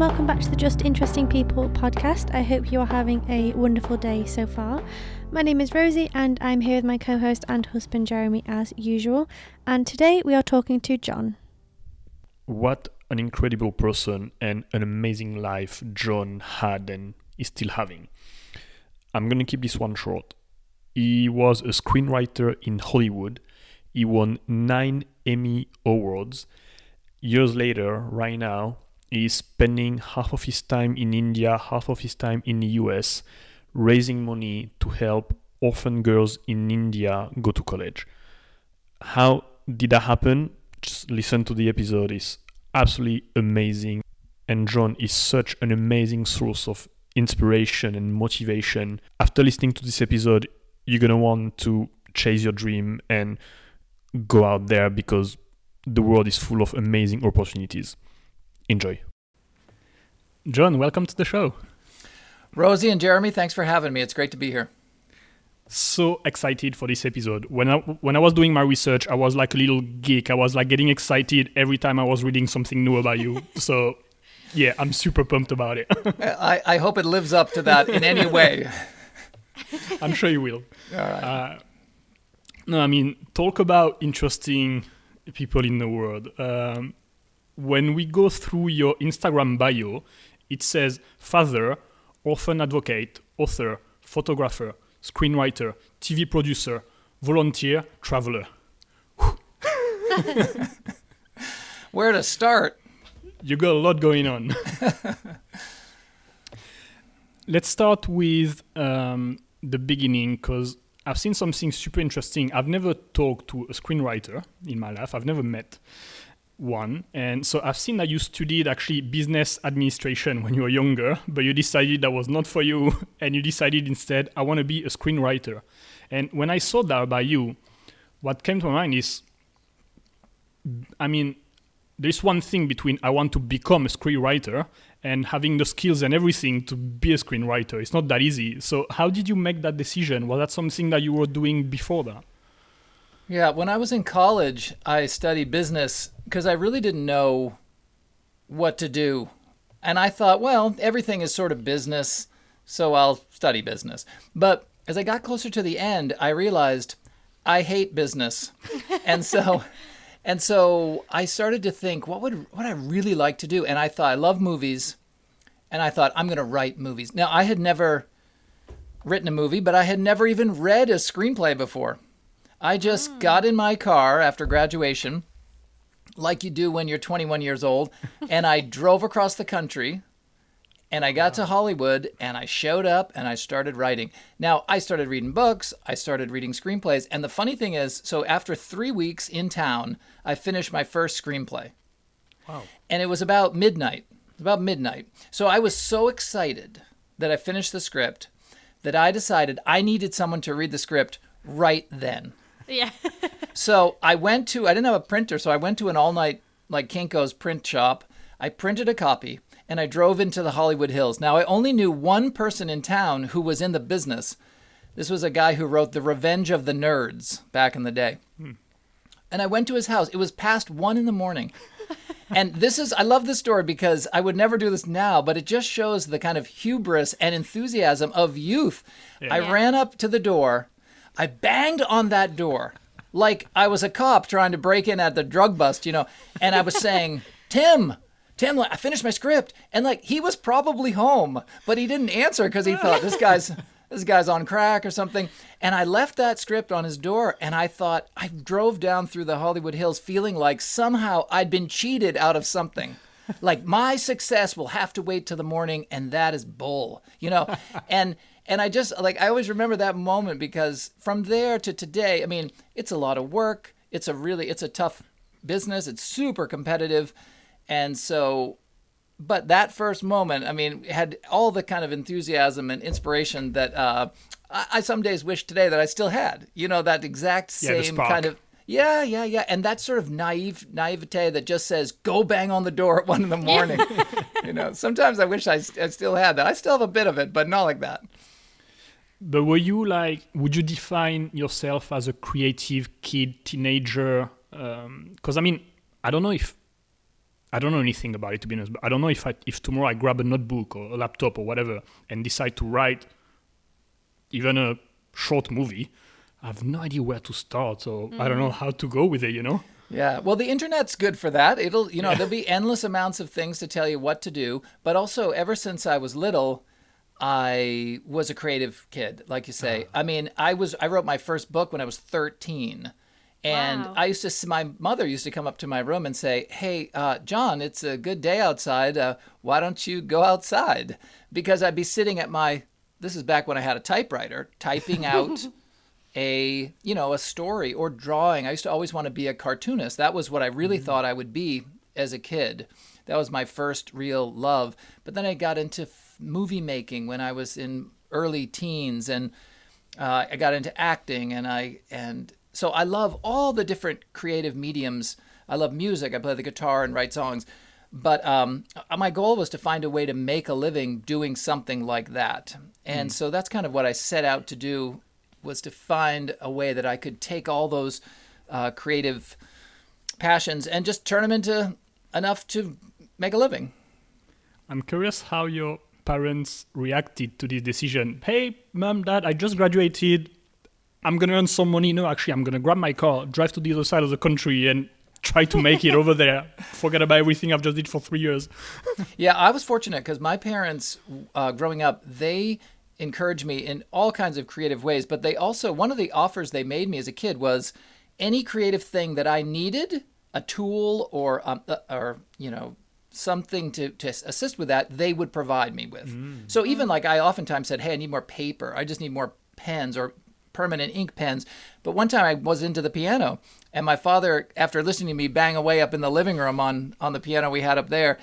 and welcome back to the Just Interesting People podcast. I hope you are having a wonderful day so far. My name is Rosie, and I'm here with my co host and husband Jeremy as usual. And today we are talking to John. What an incredible person and an amazing life John had and is still having. I'm gonna keep this one short. He was a screenwriter in Hollywood. He won nine Emmy Awards. Years later, right now, he's spending half of his time in India, half of his time in the US, raising money to help orphan girls in India go to college. How did that happen? Just listen to the episode. It's absolutely amazing. And John is such an amazing source of inspiration and motivation. After listening to this episode, you're to want to chase your dream and go out there because the world is full of amazing opportunities. Enjoy. John, welcome to the show. Rosie and Jeremy, thanks for having me. It's great to be here. So excited for this episode. When I when I was doing my research, I was like a little geek. I was like getting excited every time I was reading something new about you. so yeah, I'm super pumped about it. I, I hope it lives up to that in any way. I'm sure you will. All right. Uh, no, I mean, talk about interesting people in the world. Um, when we go through your Instagram bio, it says father, orphan advocate, author, photographer, screenwriter, TV producer, volunteer, traveler. Where to start? You got a lot going on. Let's start with um, the beginning because I've seen something super interesting. I've never talked to a screenwriter in my life, I've never met one. And so I've seen that you studied actually business administration when you were younger, but you decided that was not for you. And you decided instead, I want to be a screenwriter. And when I saw that about you, what came to my mind is I mean, there's one thing between I want to become a screenwriter and having the skills and everything to be a screenwriter. It's not that easy. So, how did you make that decision? Was that something that you were doing before that? Yeah, when I was in college, I studied business because I really didn't know what to do. And I thought, well, everything is sort of business, so I'll study business. But as I got closer to the end, I realized I hate business. and so and so I started to think, what would what I really like to do? And I thought I love movies, and I thought I'm going to write movies. Now I had never written a movie, but I had never even read a screenplay before. I just hmm. got in my car after graduation, like you do when you're 21 years old, and I drove across the country and I got to Hollywood and I showed up and I started writing. Now, I started reading books, I started reading screenplays. And the funny thing is, so after three weeks in town, I finished my first screenplay. Wow. And it was about midnight. About midnight. So I was so excited that I finished the script that I decided I needed someone to read the script right then. Yeah. So I went to, I didn't have a printer, so I went to an all night, like Kinko's print shop. I printed a copy and I drove into the Hollywood Hills. Now, I only knew one person in town who was in the business. This was a guy who wrote The Revenge of the Nerds back in the day. Hmm. And I went to his house. It was past one in the morning. and this is, I love this story because I would never do this now, but it just shows the kind of hubris and enthusiasm of youth. I Yeah. ran up to the door. I banged on that door like I was a cop trying to break in at the drug bust, you know, and I was saying, Tim, Tim, like, I finished my script. And like he was probably home, but he didn't answer because he thought this guy's this guy's on crack or something. And I left that script on his door and I thought I drove down through the Hollywood Hills feeling like somehow I'd been cheated out of something. Like my success will have to wait till the morning and that is bull, you know. And and I just like I always remember that moment because from there to today, I mean, it's a lot of work. It's a really it's a tough business. It's super competitive. And so but that first moment, I mean, had all the kind of enthusiasm and inspiration that uh, I, I some days wish today that I still had. You know, that exact same spark. kind of yeah, yeah, yeah, and that sort of naive naivete that just says go bang on the door at one in the morning. you know, sometimes I wish I, I still had that. I still have a bit of it, but not like that. But were you like, would you define yourself as a creative kid, teenager? Um, because I mean, I don't know if I don't know anything about it to be honest. But I don't know if I, if tomorrow I grab a notebook or a laptop or whatever and decide to write even a short movie. I have no idea where to start, so I don't know mm. how to go with it. You know. Yeah, well, the internet's good for that. It'll, you know, there'll be endless amounts of things to tell you what to do. But also, ever since I was little, I was a creative kid, like you say. I mean, I was, I wrote my first book when I was 13. And Wow. I used to, my mother used to come up to my room and say, Hey, uh, John, it's a good day outside. Uh, why don't you go outside? Because I'd be sitting at my, this is back when I had a typewriter, typing out a you know a story or drawing i used to always want to be a cartoonist that was what i really thought i would be as a kid that was my first real love but then i got into movie making when i was in early teens and uh, i got into acting and i and so i love all the different creative mediums. I love music. I play the guitar and write songs. But um, uh, my goal was to find a way to make a living doing something like that. And so that's kind of what i set out to do was to find a way that i could take all those uh, creative passions and just turn them into enough to make a living. I'm curious how your parents reacted to this decision. Hey, mom, dad, I just graduated. I'm gonna earn some money. No, actually, I'm gonna grab my car, drive to the other side of the country, and try to make it over there. Forget about everything I've just did for three years. Yeah, I was fortunate because my parents, uh, growing up, they encouraged me in all kinds of creative ways. But they also, one of the offers they made me as a kid was any creative thing that I needed, a tool or, um, uh, or you know, something to, to assist with that, they would provide me with. So even like I oftentimes said, hey, I need more paper. I just need more pens or permanent ink pens. But one time I was into the piano, and my father, after listening to me bang away up in the living room on on the piano we had up there,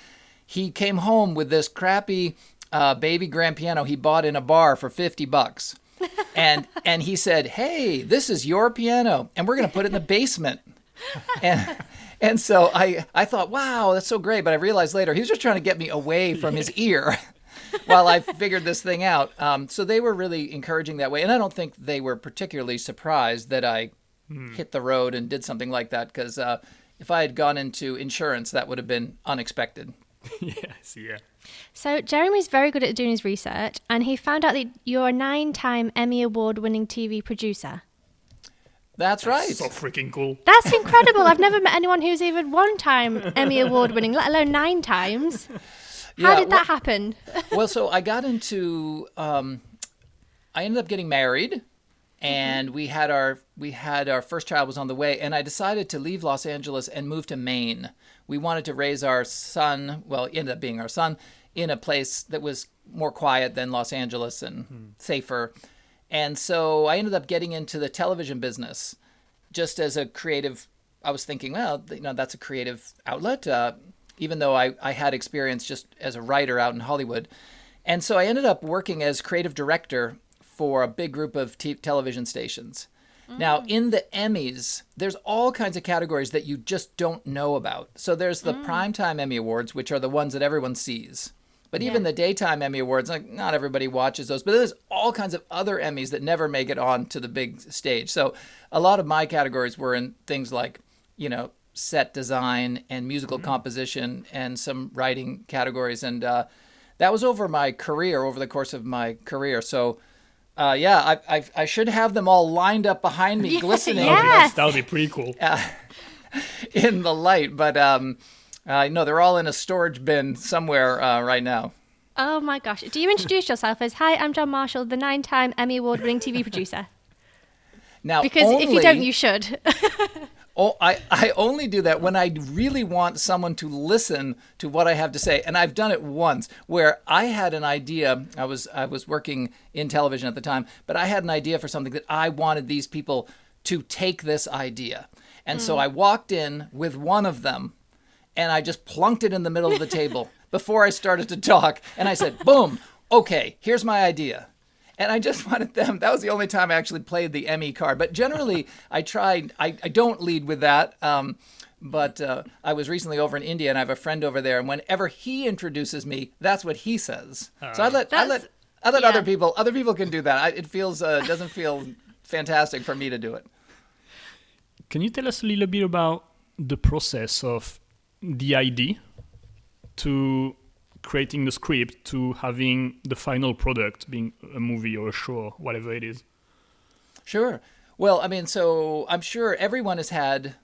he came home with this crappy uh, baby grand piano he bought in a bar for fifty bucks, and and he said, "Hey, this is your piano, and we're gonna put it in the basement." and and so I I thought, wow, that's so great. But I realized later he was just trying to get me away from his ear while I figured this thing out. Um, so they were really encouraging that way, and I don't think they were particularly surprised that I hit the road and did something like that because uh, if I had gone into insurance, that would have been unexpected. yes, yeah. So Jeremy's very good at doing his research, and he found out that you're a nine-time Emmy award-winning TV producer. That's right. So freaking cool. That's incredible. I've never met anyone who's even one time Emmy award winning, let alone nine times. How Yeah, did that happen? well, so I got into. Um, I ended up getting married, and we had our we had our first child was on the way, and I decided to leave Los Angeles and move to Maine. We wanted to raise our son. Well, it ended up being our son in a place that was more quiet than Los Angeles and safer. And so I ended up getting into the television business just as a creative i was thinking well you know that's a creative outlet uh, even though I, I had experience just as a writer out in hollywood. And so i ended up working as creative director for a big group of t- television stations. Now in the emmys there's all kinds of categories that you just don't know about. So there's the primetime emmy awards which are the ones that everyone sees but even Yeah. the daytime Emmy Awards, like not everybody watches those. But there's all kinds of other Emmys that never make it on to the big stage. So a lot of my categories were in things like, you know, set design and musical composition and some writing categories. And uh, that was over my career, over the course of my career. So. Uh, yeah, I, I I should have them all lined up behind me, Yeah, glistening yeah. Yes. That would be pretty cool. in the light. But um, uh, no, they're all in a storage bin somewhere uh, right now. Oh my gosh. Do you introduce yourself as, Hi, I'm John Marshall, the nine time Emmy award winning TV producer? Now, Because if you don't, you should. Oh, I, I only do that when I really want someone to listen to what I have to say. And I've done it once where I had an idea. I was I was working in television at the time, but I had an idea for something that I wanted these people to take this idea. And so I walked in with one of them and I just plunked it in the middle of the table before I started to talk. And I said, boom, okay, here's my idea. And I just wanted them, that was the only time I actually played the Emmy card. But generally, I tried, I, I don't lead with that. Um, but uh, I was recently over in India and I have a friend over there. And whenever he introduces me, that's what he says. so I let, I let, I let yeah. other people, other people can do that. I, it feels, uh, doesn't feel fantastic for me to do it. Can you tell us a little bit about the process of the idea to creating the script to having the final product being a movie or a show or whatever it is? Sure. Well, I mean, so I'm sure everyone has had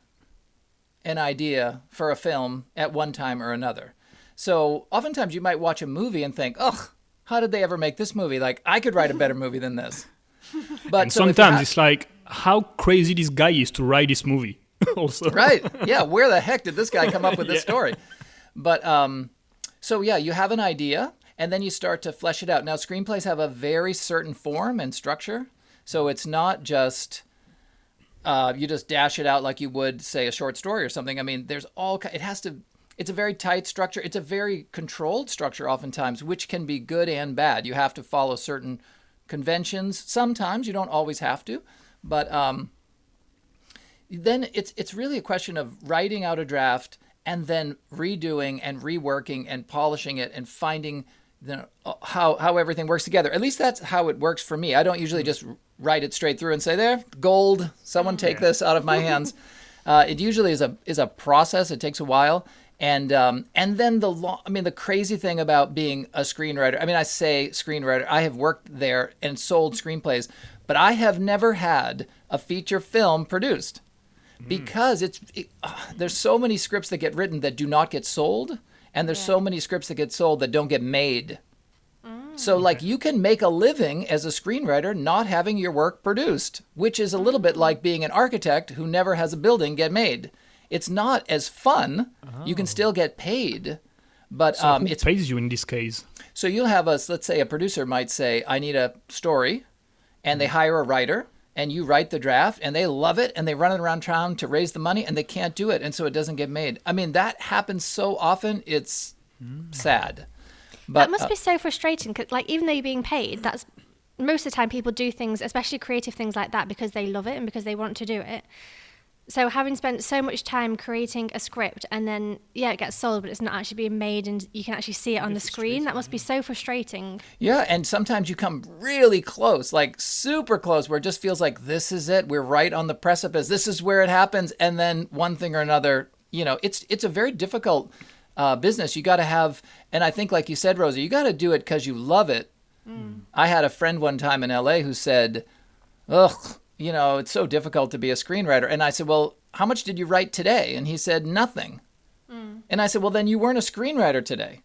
an idea for a film at one time or another. So oftentimes you might watch a movie and think, ugh, how did they ever make this movie? Like, I could write a better movie than this. But and so sometimes it's like, how crazy this guy is to write this movie. also, right? Yeah, where the heck did this guy come up with this yeah. story? But um, so yeah, you have an idea, and then you start to flesh it out. Now, screenplays have a very certain form and structure, so it's not just uh, you just dash it out like you would say a short story or something. I mean, there's all it has to. It's a very tight structure. It's a very controlled structure, oftentimes, which can be good and bad. You have to follow certain conventions. Sometimes you don't always have to, but um, then it's it's really a question of writing out a draft and then redoing and reworking and polishing it and finding the, how how everything works together. At least that's how it works for me. I don't usually just write it straight through and say, "There, gold. Someone take yeah. this out of my hands." uh, it usually is a is a process. It takes a while, and um, and then the long. I mean, the crazy thing about being a screenwriter. I mean, I say screenwriter. I have worked there and sold screenplays, but I have never had a feature film produced. Because it's it, uh, there's so many scripts that get written that do not get sold, and there's yeah. so many scripts that get sold that don't get made. So, like, you can make a living as a screenwriter not having your work produced, which is a little bit like being an architect who never has a building get made. It's not as fun. Oh. You can still get paid, but so um, it's pays you in this case. So you'll have us. Let's say a producer might say, "I need a story," and they hire a writer, and you write the draft, and they love it, and they run it around town to raise the money, and they can't do it, and so it doesn't get made. I mean, that happens so often. It's mm. sad. But, that must uh, be so frustrating. Cause, like, even though you're being paid, that's most of the time people do things, especially creative things like that, because they love it and because they want to do it. So having spent so much time creating a script and then yeah, it gets sold, but it's not actually being made, and you can actually see it on the screen. That must be so frustrating. Yeah, and sometimes you come really close, like super close, where it just feels like this is it. We're right on the precipice. This is where it happens, and then one thing or another. You know, it's it's a very difficult uh, business, you got to have, and I think, like you said, Rosie, you got to do it because you love it. Mm. I had a friend one time in LA who said, Ugh, you know, it's so difficult to be a screenwriter. And I said, Well, how much did you write today? And he said, Nothing. Mm. And I said, Well, then you weren't a screenwriter today.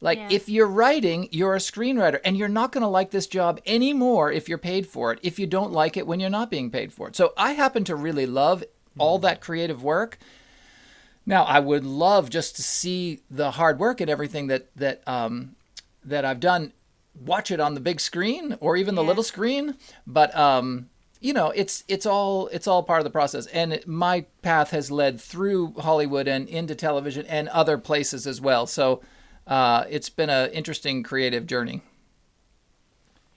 Like, yeah. if you're writing, you're a screenwriter, and you're not going to like this job anymore if you're paid for it, if you don't like it when you're not being paid for it. So I happen to really love all mm. that creative work. Now, I would love just to see the hard work and everything that that um, that I've done, watch it on the big screen or even the little screen. But um, you know, it's it's all it's all part of the process. And my path has led through Hollywood and into television and other places as well. So uh, it's been an interesting creative journey.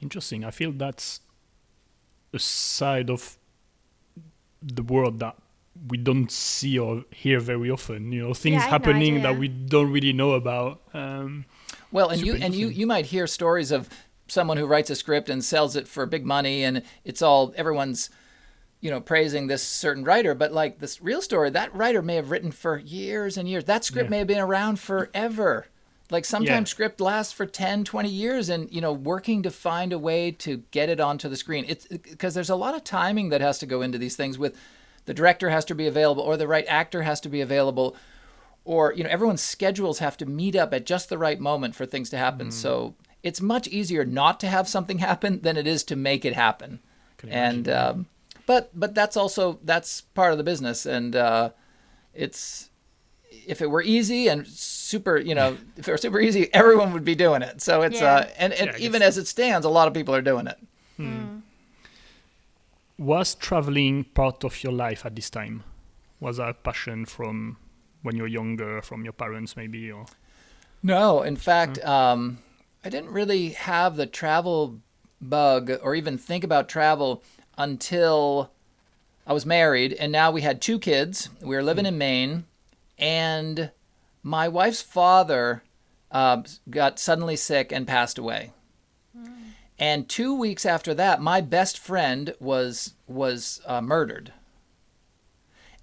Interesting. I feel that's a side of the world that we don't see or hear very often. You know, things yeah, happening no that we don't really know about. Um, well, and you and you you might hear stories of someone who writes a script and sells it for big money, and it's all everyone's you know praising this certain writer but like this real story that writer may have written for years and years that script yeah. may have been around forever like sometimes yeah. script lasts for 10 20 years and you know working to find a way to get it onto the screen it's because there's a lot of timing that has to go into these things with the director has to be available or the right actor has to be available or you know everyone's schedules have to meet up at just the right moment for things to happen mm. so it's much easier not to have something happen than it is to make it happen. And um, but but that's also that's part of the business. And uh, it's if it were easy and super you know if it were super easy everyone would be doing it. So it's yeah. uh and, and yeah, even as it stands a lot of people are doing it. Hmm. Was traveling part of your life at this time? Was that a passion from when you were younger, from your parents maybe, or? No, in fact, um, I didn't really have the travel bug or even think about travel until I was married, and now we had two kids. We were living mm. in Maine, and my wife's father uh, got suddenly sick and passed away. And two weeks after that, my best friend was was uh, murdered.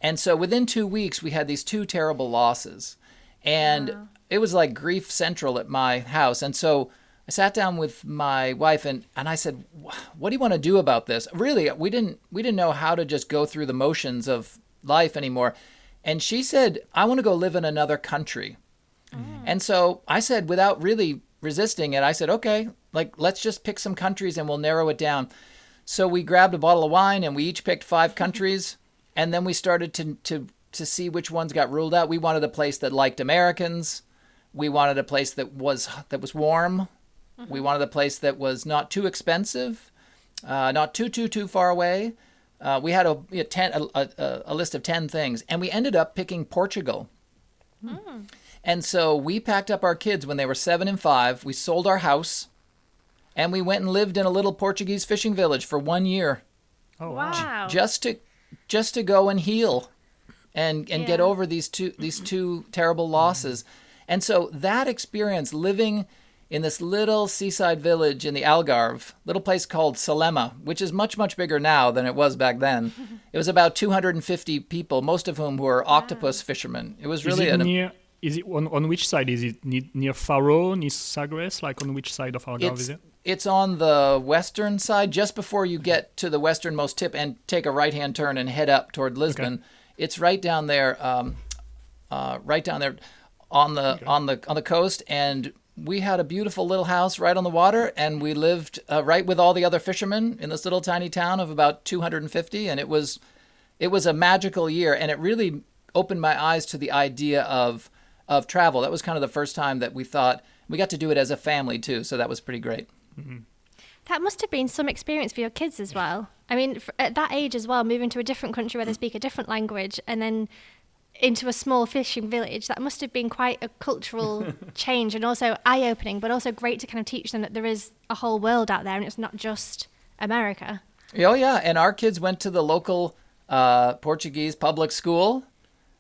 And so within two weeks, we had these two terrible losses, and it was like grief central at my house. And so I sat down with my wife and, and I said, "What do you want to do about this?" Really, we didn't we didn't know how to just go through the motions of life anymore. And she said, "I want to go live in another country." Mm. And so I said, without really resisting it, I said, "Okay, like let's just pick some countries and we'll narrow it down." So we grabbed a bottle of wine and we each picked five countries, and then we started to to to see which ones got ruled out. We wanted a place that liked Americans. We wanted a place that was that was warm. We wanted a place that was not too expensive, uh, not too too too far away. Uh, we had a, a ten a, a, a list of ten things, and we ended up picking Portugal. And so we packed up our kids when they were seven and five. We sold our house, and we went and lived in a little Portuguese fishing village for one year, Oh, Wow. just to just to go and heal, and and get over these two these two terrible losses. And so that experience living in this little seaside village in the Algarve, little place called Salema, which is much much bigger now than it was back then. it was about 250 people, most of whom were octopus fishermen. It was really Is it an near? Is it on, on which side? Is it ne- near Faro, near Sagres? Like on which side of Algarve is it? it's on the western side, just before you get to the westernmost tip and take a right hand turn and head up toward Lisbon. It's right down there, um, uh, right down there on the on the on the coast, and we had a beautiful little house right on the water, and we lived uh, right with all the other fishermen in this little tiny town of about 250, and it was it was a magical year, and it really opened my eyes to the idea of of travel. That was kind of the first time that we thought we got to do it as a family too, so that was pretty great. That must have been some experience for your kids as well. I mean, at that age as well, moving to a different country where they speak a different language and then into a small fishing village, that must have been quite a cultural change and also eye opening, but also great to kind of teach them that there is a whole world out there and it's not just America. Oh yeah, and our kids went to the local uh, Portuguese public school.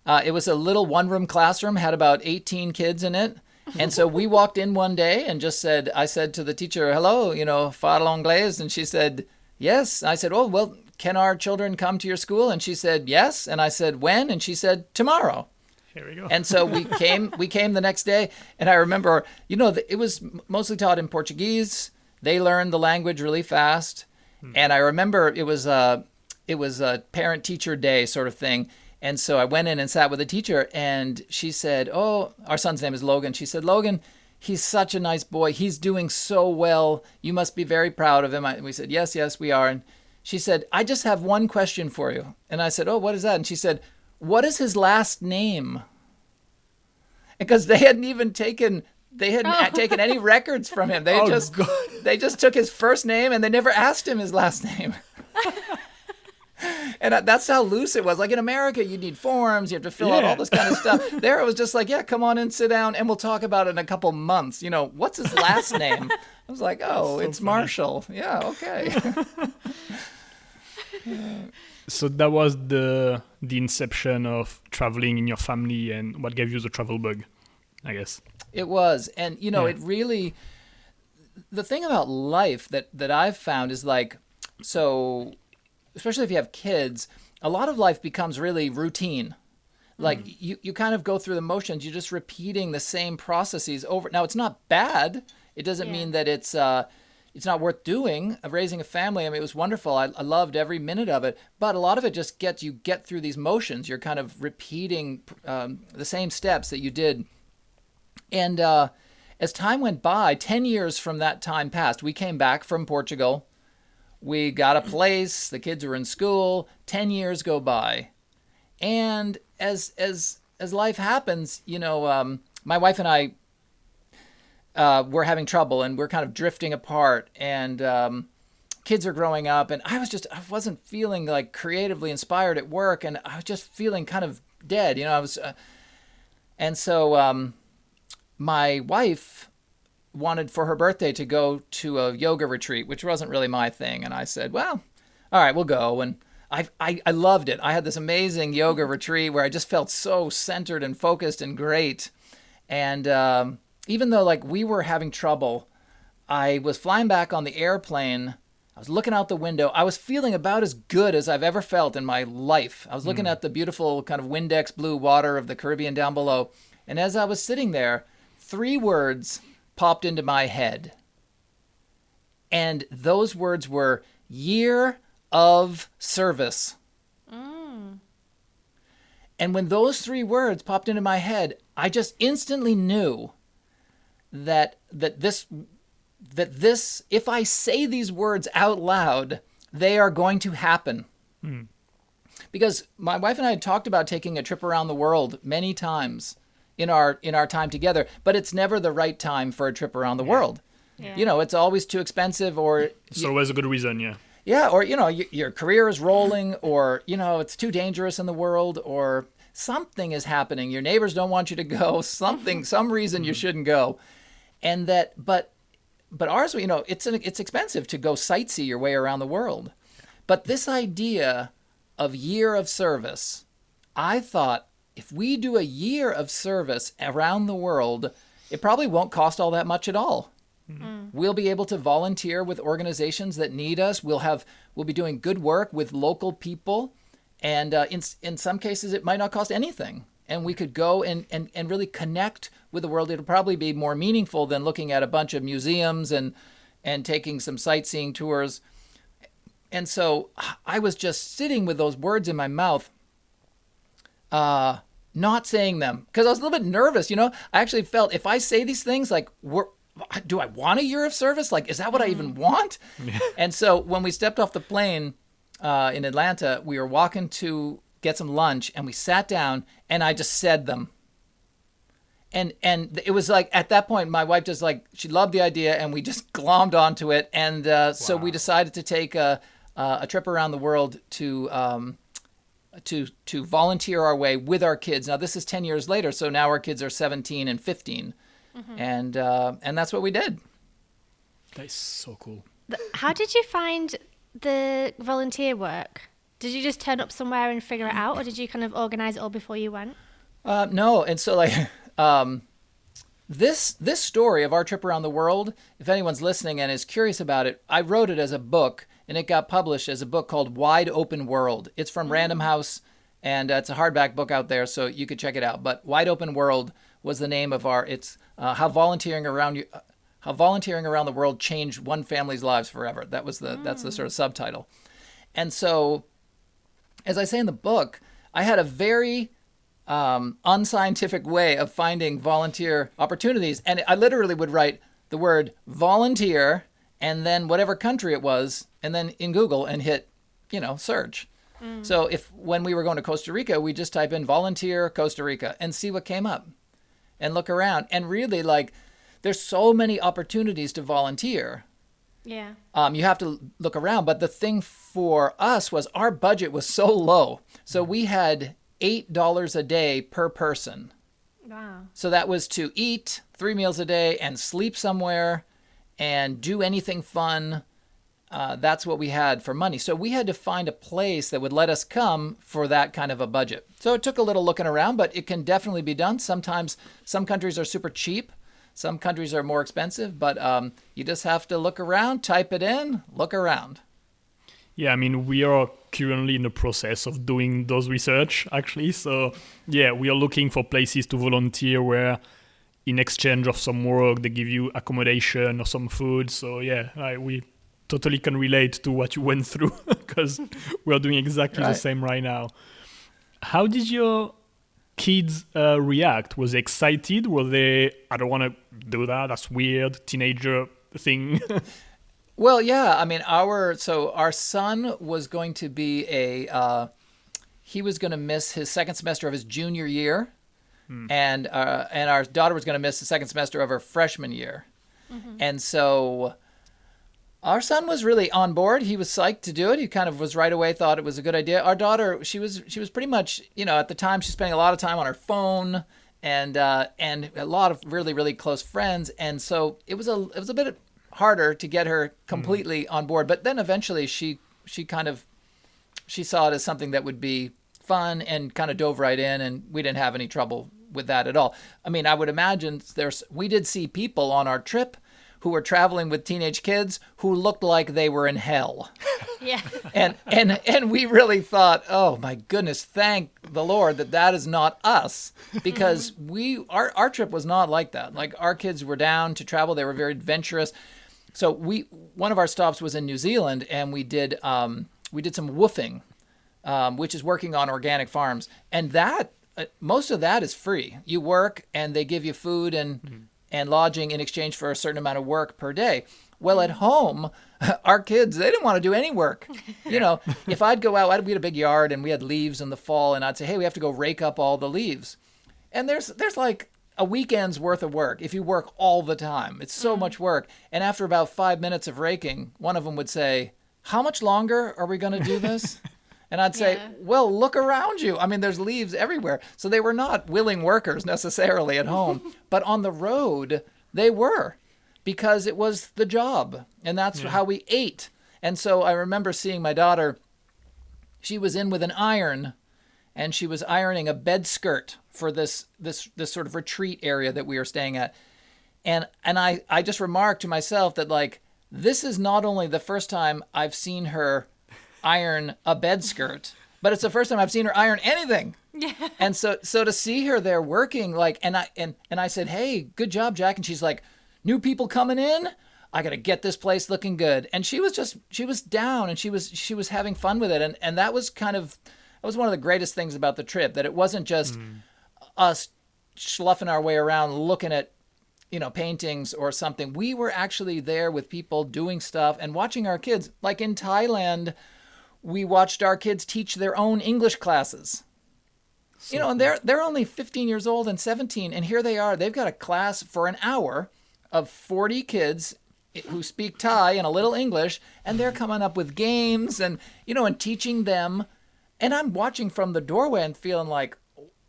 Uh, it was a little one-room classroom, had about 18 kids in it, and so we walked in one day and just said, I said to the teacher, "Hello, you know, falo inglés," and she said, "Yes." I said, "Oh well, can our children come to your school?" And she said, "Yes." And I said, "When?" And she said, "Tomorrow." Here we go. And so we came. We came the next day, and I remember, you know, it was mostly taught in Portuguese. They learned the language really fast, hmm. and I remember it was a it was a parent teacher day sort of thing. And so I went in and sat with the teacher, and she said, "Oh, our son's name is Logan." She said, "Logan." He's such a nice boy. He's doing so well. You must be very proud of him. I, we said, Yes, yes, we are. And she said, I just have one question for you. And I said, Oh, what is that? And she said, What is his last name? because they hadn't even taken they hadn't Oh. taken any records from him. They Oh, just God. they just took his first name and they never asked him his last name. and that's how loose it was. Like in America, you need forms, you have to fill out all this kind of stuff. There, it was just like, yeah, come on in, sit down, and we'll talk about it in a couple months. You know, what's his last name? I was like, oh, so it's funny. Marshall. Yeah, okay. So that was the the inception of traveling in your family and what gave you the travel bug, I guess. It was, and you know, Yeah. it really. The thing about life that that I've found is like, so, especially if you have kids, a lot of life becomes really routine. Like you, you kind of go through the motions. You're just repeating the same processes over. Now it's not bad. It doesn't Yeah. mean that it's uh, it's not worth doing. Uh, Raising a family, I mean, it was wonderful. I, I loved every minute of it. But a lot of it just gets you get through these motions. You're kind of repeating um, the same steps that you did and uh, as time went by, 10 years from that time passed, we came back from Portugal. We got a place, the kids were in school, 10 years go by. And as as as life happens, you know, um, my wife and I uh, were having trouble and we're kind of drifting apart and um, kids are growing up and I was just I wasn't feeling like creatively inspired at work and I was just feeling kind of dead, you know, I was uh, and so um, my wife wanted for her birthday to go to a yoga retreat, which wasn't really my thing. And I said, well, all right, we'll go. And I, I, I loved it. I had this amazing yoga retreat where I just felt so centered and focused and great. And um, even though like we were having trouble, I was flying back on the airplane. I was looking out the window. I was feeling about as good as I've ever felt in my life. I was looking at the beautiful kind of Windex blue water of the Caribbean down below. And as I was sitting there, three words popped into my head. And those words were year of service. Mm. And when those three words popped into my head, I just instantly knew that that this that this if I say these words out loud, they are going to happen. Hmm. Because my wife and I had talked about taking a trip around the world many times in our in our time together, but it's never the right time for a trip around the world. You know, it's always too expensive or It's always a good reason, yeah. yeah, or you know, y- your career is rolling, or you know, it's too dangerous in the world, or something is happening. Your neighbors don't want you to go. Something, some reason you mm-hmm. shouldn't go, and that, but, but ours, you know, it's an, it's expensive to go sightsee your way around the world. But this idea of year of service, I thought if we do a year of service around the world, it probably won't cost all that much at all. We'll be able to volunteer with organizations that need us. We'll have we'll be doing good work with local people, and uh, in in some cases it might not cost anything. And we could go and, and, and really connect with the world. It'll probably be more meaningful than looking at a bunch of museums and and taking some sightseeing tours. And so I was just sitting with those words in my mouth, uh, not saying them because I was a little bit nervous. You know, I actually felt if I say these things, like, we're, do I want a year of service? Like, is that what I even want? and so when we stepped off the plane uh, in Atlanta, we were walking to get some lunch, and we sat down, and I just said them. And and it was like at that point, my wife just like she loved the idea, and we just glommed onto it, and uh, so we decided to take a uh, a trip around the world to. Um, to to volunteer our way with our kids. Now this is 10 years later, so now our kids are 17 and 15. And uh, and that's what we did. That is so cool. How did you find the volunteer work? Did you just turn up somewhere and figure it out, or did you kind of organize it all before you went? Uh, no, and so like um, this this story of our trip around the world. If anyone's listening and is curious about it, I wrote it as a book, and it got published as a book called Wide Open World. It's from Random House, and uh, it's a hardback book out there, so you could check it out. But Wide Open World was the name of our. It's uh, how volunteering around you. How volunteering around the world changed one family's lives forever. That was the that's the sort of subtitle. And so, as I say in the book, I had a very um, unscientific way of finding volunteer opportunities. And I literally would write the word volunteer and then whatever country it was, and then in Google and hit, you know, search. So if when we were going to Costa Rica, we just type in volunteer Costa Rica and see what came up and look around. And really, like, there's so many opportunities to volunteer Yeah. um, you have to look around. But the thing for us was our budget was so low. So we had $8 a day per person. Wow. So that was to eat three meals a day and sleep somewhere and do anything fun. Uh, that's what we had for money. So we had to find a place that would let us come for that kind of a budget. So it took a little looking around, but it can definitely be done. Sometimes some countries are super cheap, some countries are more expensive, but um, you just have to look around, type it in, look around. Yeah, I mean, we are currently in the process of doing those research, actually. So, yeah, we are looking for places to volunteer where, in exchange of some work, they give you accommodation or some food. So, yeah, I, we totally can relate to what you went through because we are doing exactly the same right now. How did your kids uh, react? Was they excited? Were they, I don't want to do that, that's weird, teenager thing? Well, yeah. I mean, our so our son was going to be a uh, he was going to miss his second semester of his junior year, and uh, and our daughter was going to miss the second semester of her freshman year, and so our son was really on board. He was psyched to do it. He kind of was right away thought it was a good idea. Our daughter, she was she was pretty much you know at the time she's spending a lot of time on her phone and uh, and a lot of really really close friends, and so it was a it was a bit harder to get her completely on board. But then eventually she she kind of she saw it as something that would be fun and kind of dove right in, and we didn't have any trouble with that at all. I mean, I would imagine there's we did see people on our trip who were traveling with teenage kids who looked like they were in hell. Yeah. and and and we really thought, oh my goodness, thank the Lord that that is not us, because we our our trip was not like that. Like our kids were down to travel; they were very adventurous. So we one of our stops was in New Zealand, and we did um, we did some woofing, um, which is working on organic farms, and that uh, most of that is free. You work, and they give you food and and lodging in exchange for a certain amount of work per day. Well, at home, our kids, they didn't want to do any work. You know, if I'd go out, I'd, we had a big yard and we had leaves in the fall, and I'd say, hey, we have to go rake up all the leaves. And there's there's like a weekend's worth of work if you work all the time. It's so mm-hmm. much work. And after about five minutes of raking, one of them would say, how much longer are we going to do this? And I'd say, Yeah. well, look around you. I mean, there's leaves everywhere. So they were not willing workers necessarily at home, but on the road, they were because it was the job. And that's how we ate. And so I remember seeing my daughter, she was in with an iron and she was ironing a bed skirt for this this this sort of retreat area that we were staying at. And and I I just remarked to myself that like this is not only the first time I've seen her iron a bed skirt, but it's the first time I've seen her iron anything. Yeah. And so so to see her there working like and I and and I said, "Hey, good job, Jack." And she's like, "New people coming in? I got to get this place looking good." And she was just she was down and she was she was having fun with it and and that was kind of that was one of the greatest things about the trip that it wasn't just mm. us sloughing our way around looking at you know paintings or something we were actually there with people doing stuff and watching our kids like in thailand we watched our kids teach their own english classes. You know and they're they're only 15 years old and 17 and here they are. They've got a class for an hour of 40 kids who speak thai and a little english and they're coming up with games and you know and teaching them. And i'm watching from the doorway and feeling like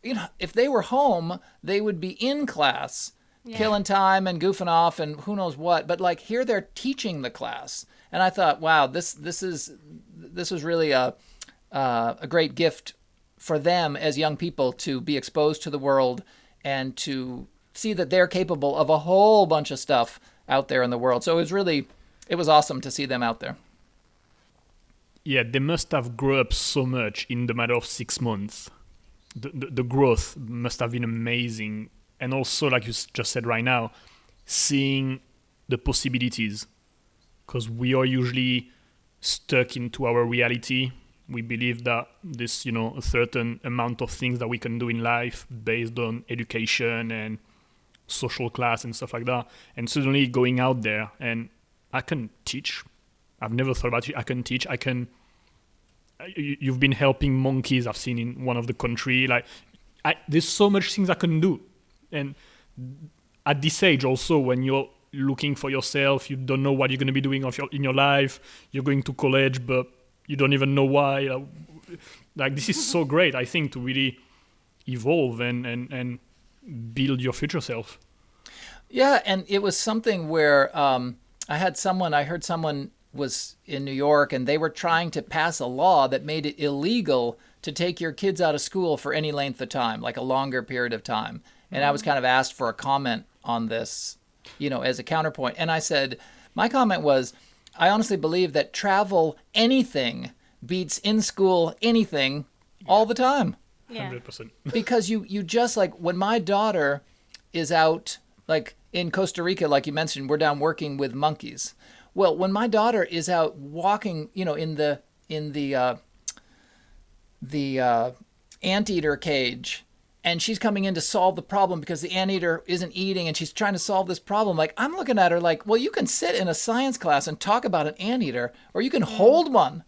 you know if they were home they would be in class Yeah. killing time and goofing off and who knows what. But like here they're teaching the class and i thought wow this this is this was really a uh, a great gift for them as young people to be exposed to the world and to see that they're capable of a whole bunch of stuff out there in the world so it was really it was awesome to see them out there Yeah, they must have grown up so much in the matter of six months. The, the, the growth must have been amazing. And also, like you just said right now, seeing the possibilities. Because we are usually stuck into our reality. We believe that this, you know, a certain amount of things that we can do in life based on education and social class and stuff like that. And suddenly going out there and I can teach. I've never thought about it. I can teach. I can. you- You've been helping monkeys. I've seen in one of the country. Like, I, there's so much things I can do, and at this age also, when you're looking for yourself, you don't know what you're going to be doing of your, in your life. You're going to college, but you don't even know why. Like, this is so great. I think to really evolve and and and build your future self. Yeah, and it was something where um, I had someone, I heard someone was in New York and they were trying to pass a law that made it illegal to take your kids out of school for any length of time, like a longer period of time. And I was kind of asked for a comment on this, you know, as a counterpoint. And I said, my comment was, I honestly believe that travel anything beats in school anything all the time Yeah. Hundred percent. because you you just like when my daughter is out like in Costa Rica like you mentioned we're down working with monkeys well when my daughter is out walking you know in the in the uh the uh anteater cage and she's coming in to solve the problem because the anteater isn't eating and she's trying to solve this problem. Like i'm looking at her like well you can sit in a science class and talk about an anteater or you can hold one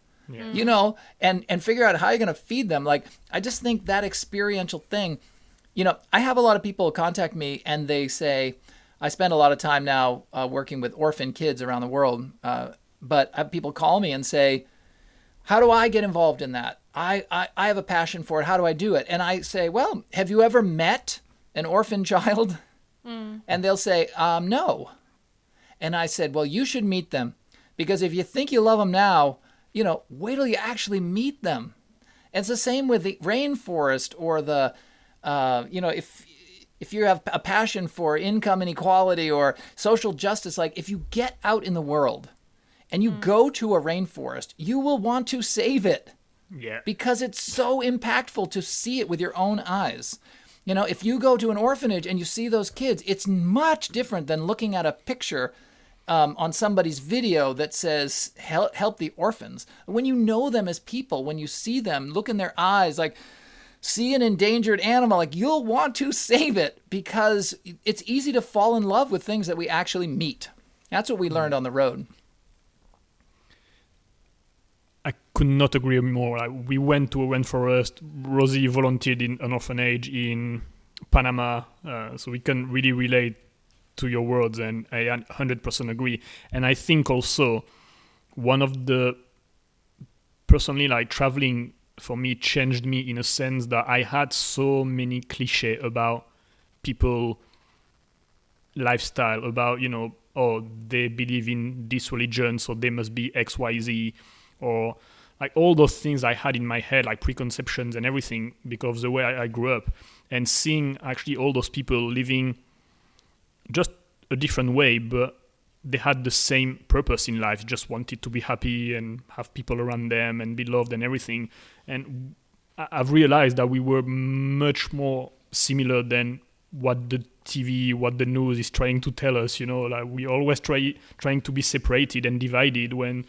you know and and figure out how you're going to feed them. Like i just think that experiential thing you know i have a lot of people contact me and they say i spend a lot of time now uh, working with orphan kids around the world uh, but I have people call me and say how do I get involved in that? I, I, I have a passion for it. How do I do it? And I say, well, have you ever met an orphan child? And they'll say, um, no. And I said, well, you should meet them because if you think you love them now, you know, wait till you actually meet them. And it's the same with the rainforest or the, uh, you know, if if you have a passion for income inequality or social justice, like if you get out in the world and you go to a rainforest, you will want to save it Yeah. because it's so impactful to see it with your own eyes. You know, if you go to an orphanage and you see those kids, it's much different than looking at a picture um, on somebody's video that says help, help the orphans. When you know them as people, when you see them, look in their eyes, like see an endangered animal, like you'll want to save it because it's easy to fall in love with things that we actually meet. That's what we learned on the road. I could not agree more. Like, we went to a rainforest. Rosie volunteered in an orphanage in Panama, uh, so we can really relate to your words, and I 100% agree. And I think also one of the personally like traveling for me changed me in a sense that I had so many cliche about people lifestyle about you know oh they believe in this religion so they must be xyz or like all those things i had in my head like preconceptions and everything because the way i, I grew up and seeing actually all those people living just a different way but they had the same purpose in life just wanted to be happy and have people around them and be loved and everything and i've realized that we were much more similar than what the TV, what the news is trying to tell us. You know, like we always try trying to be separated and divided when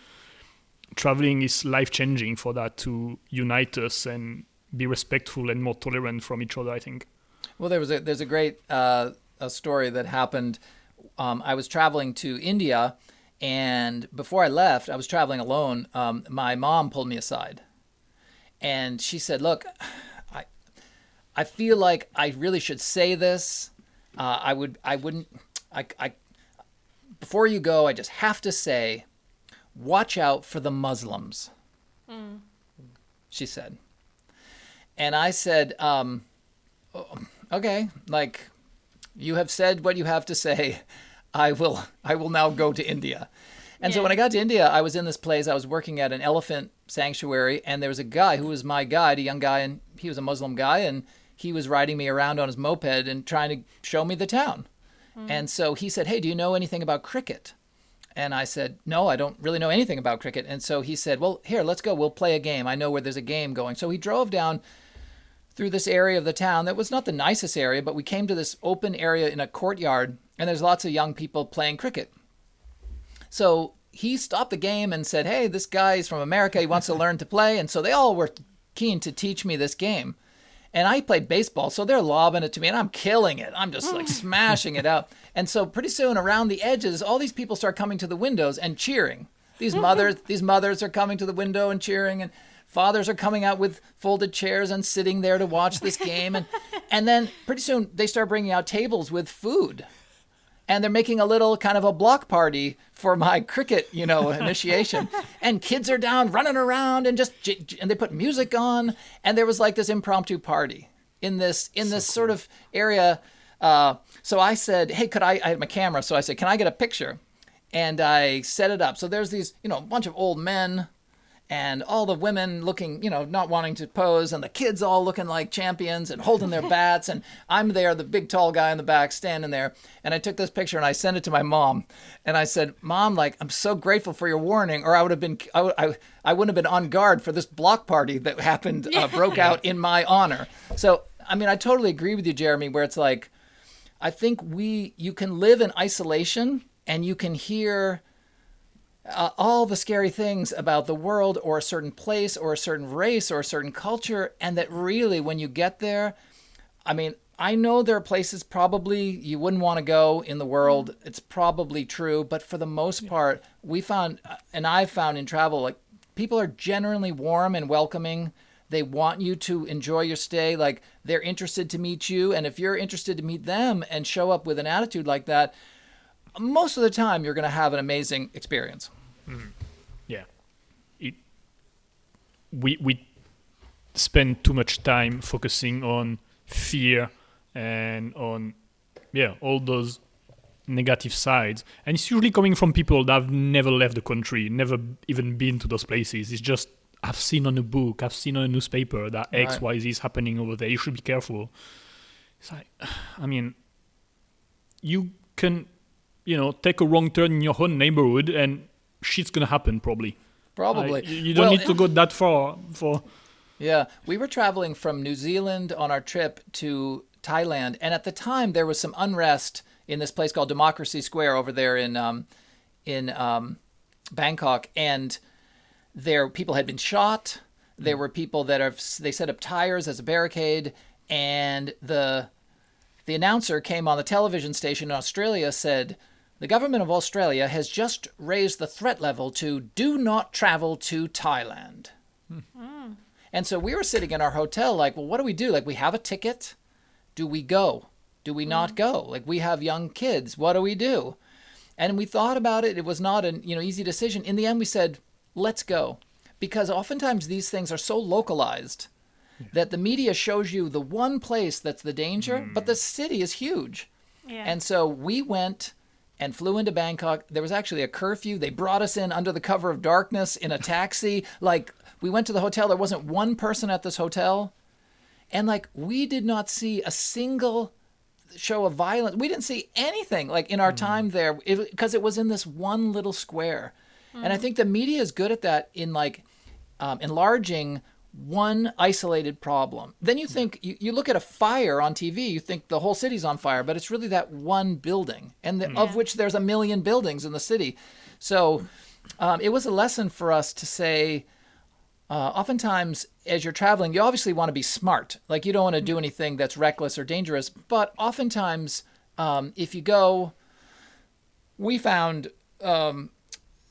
traveling is life changing for that to unite us and be respectful and more tolerant from each other. I think. Well, there was a there's a great uh, a story that happened. Um, I was traveling to India, and before I left, I was traveling alone. Um, my mom pulled me aside, and she said, "Look, I I feel like I really should say this. Uh, I would I wouldn't I I before you go, I just have to say, watch out for the Muslims." She said, and I said, um, okay like you have said what you have to say. I will i will now go to india. And so when i got to india i was in this place i was working at an elephant sanctuary and there was a guy who was my guide a young guy and he was a muslim guy and he was riding me around on his moped and trying to show me the town. And so he said hey do you know anything about cricket and I said, No, I don't really know anything about cricket. And so he said, Well, here, let's go. We'll play a game. I know where there's a game going. So he drove down through this area of the town that was not the nicest area, but we came to this open area in a courtyard, and there's lots of young people playing cricket. So he stopped the game and said, Hey, this guy is from America. He wants to learn to play. And so they all were keen to teach me this game. And I played baseball, so they're lobbing it to me, and I'm killing it. I'm just like mm. smashing it up. And so pretty soon, around the edges, all these people start coming to the windows and cheering. These mm-hmm. mothers, these mothers are coming to the window and cheering, and fathers are coming out with folded chairs and sitting there to watch this game. And and then pretty soon, they start bringing out tables with food and they're making a little kind of a block party for my cricket, you know, initiation. and kids are down running around and just and they put music on, and there was like this impromptu party in this in this sort of area. Uh, so I said, "Hey, could I?" I had my camera, so I said, "Can I get a picture?" And I set it up. So there's these, you know, a bunch of old men and all the women looking, you know, not wanting to pose, and the kids all looking like champions and holding their bats, and I'm there, the big tall guy in the back, standing there, and I took this picture and I sent it to my mom, and I said, "Mom, like, I'm so grateful for your warning, or I would have been, I, would- I, I wouldn't have been on guard for this block party that happened, uh, broke out in my honor." So, I mean, I totally agree with you, Jeremy, where it's like, I think we, you can live in isolation, and you can hear uh, all the scary things about the world or a certain place or a certain race or a certain culture and that really when you get there i mean i know there are places probably you wouldn't want to go in the world. It's probably true but for the most part we found and i found in travel like people are generally warm and welcoming. They want you to enjoy your stay like they're interested to meet you and if you're interested to meet them and show up with an attitude like that most of the time you're going to have an amazing experience Mm. yeah. It we we spend too much time focusing on fear and on yeah all those negative sides. And it's usually coming from people that have never left the country never even been to those places. It's just i've seen on a book i've seen on a newspaper that Right. xyz is happening over there. You should be careful. It's like, I mean, you can, you know, take a wrong turn in your own neighborhood and shit's gonna happen probably. Probably. Like, you don't Well, need to go that far for. Yeah, we were traveling from New Zealand on our trip to Thailand, and at the time there was some unrest in this place called Democracy Square over there in um, in um, Bangkok, and there people had been shot. There were people that have they set up tires as a barricade, and the the announcer came on the television station in Australia said. The government of Australia has just raised the threat level to do not travel to Thailand. Hmm. And so we were sitting in our hotel, like, well, what do we do? Like, we have a ticket. Do we go? Do we not hmm. go? Like, we have young kids. What do we do? And we thought about it. It was not an you know easy decision. In the end, we said, let's go, because oftentimes these things are so localized that the media shows you the one place that's the danger, but hmm. the city is huge. Yeah. And so we went and flew into Bangkok. There was actually a curfew. They brought us in under the cover of darkness in a taxi. like we went to the hotel. There wasn't one person at this hotel. And like we did not see a single show of violence. We didn't see anything like in our time there because it, was in this one little square. And I think the media is good at that in like um, enlarging one isolated problem. Then you think you, you look at a fire on TV, you think the whole city's on fire, but it's really that one building, and the, of which there's a million buildings in the city. So um, it was a lesson for us to say. Uh, oftentimes, as you're traveling, you obviously want to be smart. Like you don't want to do anything that's reckless or dangerous. But oftentimes, um, if you go, we found um,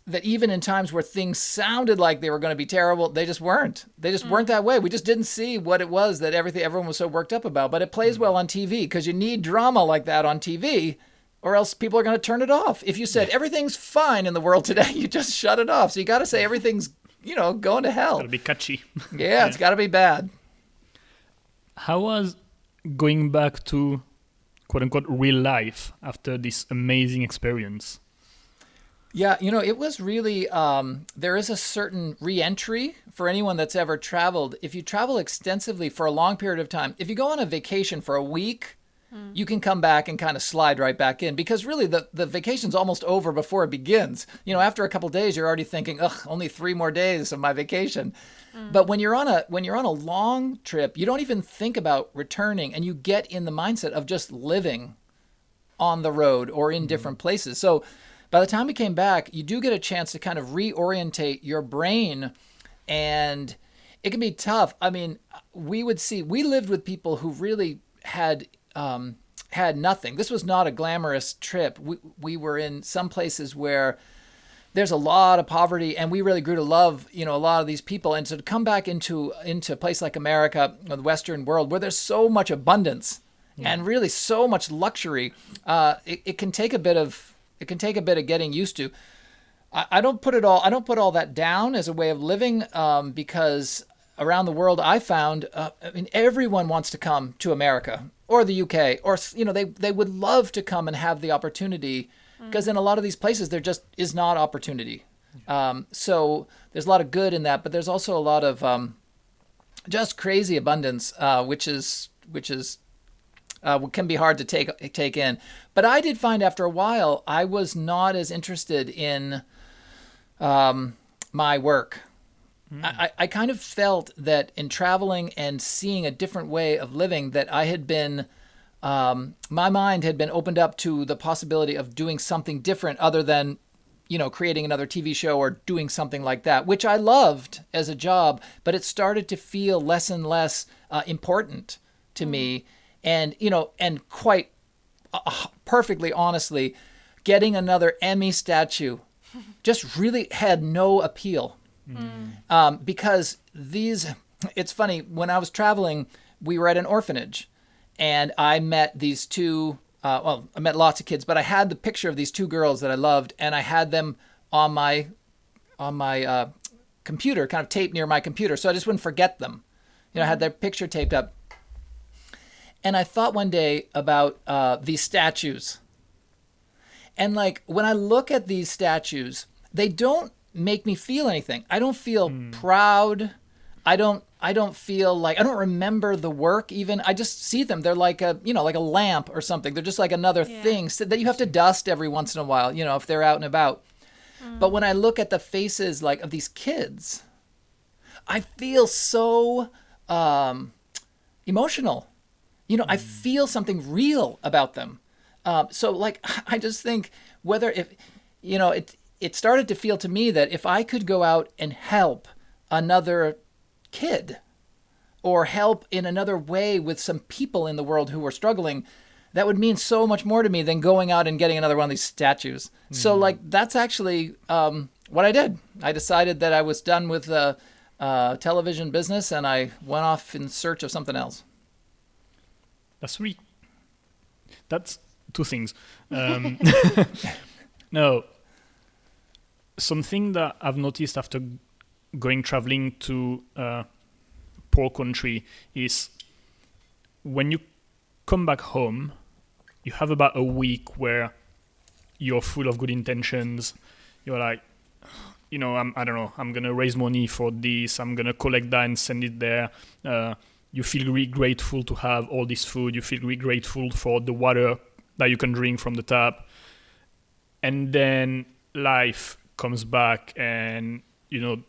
that even in times where things sounded like they were going to be terrible, they just weren't. They just weren't that way. We just didn't see what it was that everything everyone was so worked up about. But it plays well on TV because you need drama like that on TV, or else people are going to turn it off. If you said everything's fine in the world today, you just shut it off. So you got to say everything's you know going to hell. Gotta be catchy. Yeah, it's got to be bad. How was going back to quote unquote real life after this amazing experience? Yeah, you know, it was really, um, there is a certain reentry for anyone that's ever traveled. If you travel extensively for a long period of time, if you go on a vacation for a week, hmm. you can come back and kind of slide right back in because really the, the vacation's almost over before it begins. You know, after a couple days, you're already thinking, ugh, only three more days of my vacation. Hmm. But when you're on a when you're on a long trip, you don't even think about returning and you get in the mindset of just living on the road or in hmm. different places. So by the time we came back, you do get a chance to kind of reorientate your brain and it can be tough. I mean, we would see we lived with people who really had um, had nothing. This was not a glamorous trip. We we were in some places where there's a lot of poverty and we really grew to love you know a lot of these people and so to come back into into a place like america or the western world where there's so much abundance and really so much luxury uh, it, it can take a bit of it can take a bit of getting used to. I, I don't put it all i don't put all that down as a way of living um, because around the world i found uh, i mean everyone wants to come to america or the uk or you know they, they would love to come and have the opportunity because in a lot of these places there just is not opportunity. Um, so there's a lot of good in that but there's also a lot of um, just crazy abundance uh, which is which is uh, can be hard to take take in. But i did find after a while i was not as interested in um, my work. I, I kind of felt that in traveling and seeing a different way of living that i had been um, my mind had been opened up to the possibility of doing something different other than you know creating another tv show or doing something like that which i loved as a job but it started to feel less and less uh, important to me and you know and quite uh, perfectly honestly getting another emmy statue just really had no appeal. Um, because these it's funny when i was traveling we were at an orphanage and i met these two uh, well i met lots of kids but i had the picture of these two girls that i loved and i had them on my on my uh, computer kind of taped near my computer so i just wouldn't forget them. You know i had their picture taped up and i thought one day about uh, these statues and like when I look at these statues, they don't make me feel anything. I don't feel proud. I don't I don't feel like I don't remember the work even. I just see them. They're like a you know like a lamp or something. They're just like another Yeah. thing that you have to dust every once in a while. You know if they're out and about. But when I look at the faces like of these kids, I feel so um, emotional. You know, I feel something real about them. Um, so, like, I just think whether if you know it, it started to feel to me that if I could go out and help another kid, or help in another way with some people in the world who are struggling, that would mean so much more to me than going out and getting another one of these statues. So, like, that's actually um, what I did. I decided that I was done with the uh, television business, and I went off in search of something else. That's really. That's two things. Um, no. Something that I've noticed after going traveling to a poor country is when you come back home, you have about a week where you're full of good intentions. You're like, you know, I'm, I don't know, I'm gonna raise money for this. I'm gonna collect that and send it there. Uh, you feel really grateful to have all this food. You feel really grateful for the water that you can drink from the tap. And then life comes back, and you know,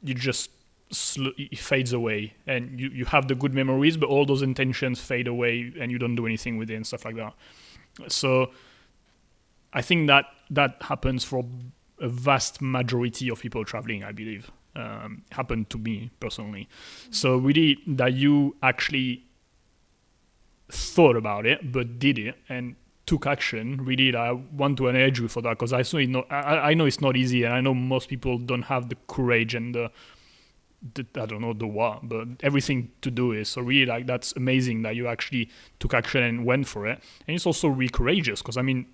you just sl- it fades away, and you you have the good memories, but all those intentions fade away, and you don't do anything with it and stuff like that. So, I think that that happens for a vast majority of people traveling, I believe. Um, happened to me personally. So really, that you actually thought about it but did it and took action. Really, I want to encourage you for that because I know I know it's not easy, and I know most people don't have the courage and the, the I don't know the what, but everything to do it. So really, like that's amazing that you actually took action and went for it. And it's also really courageous because I mean,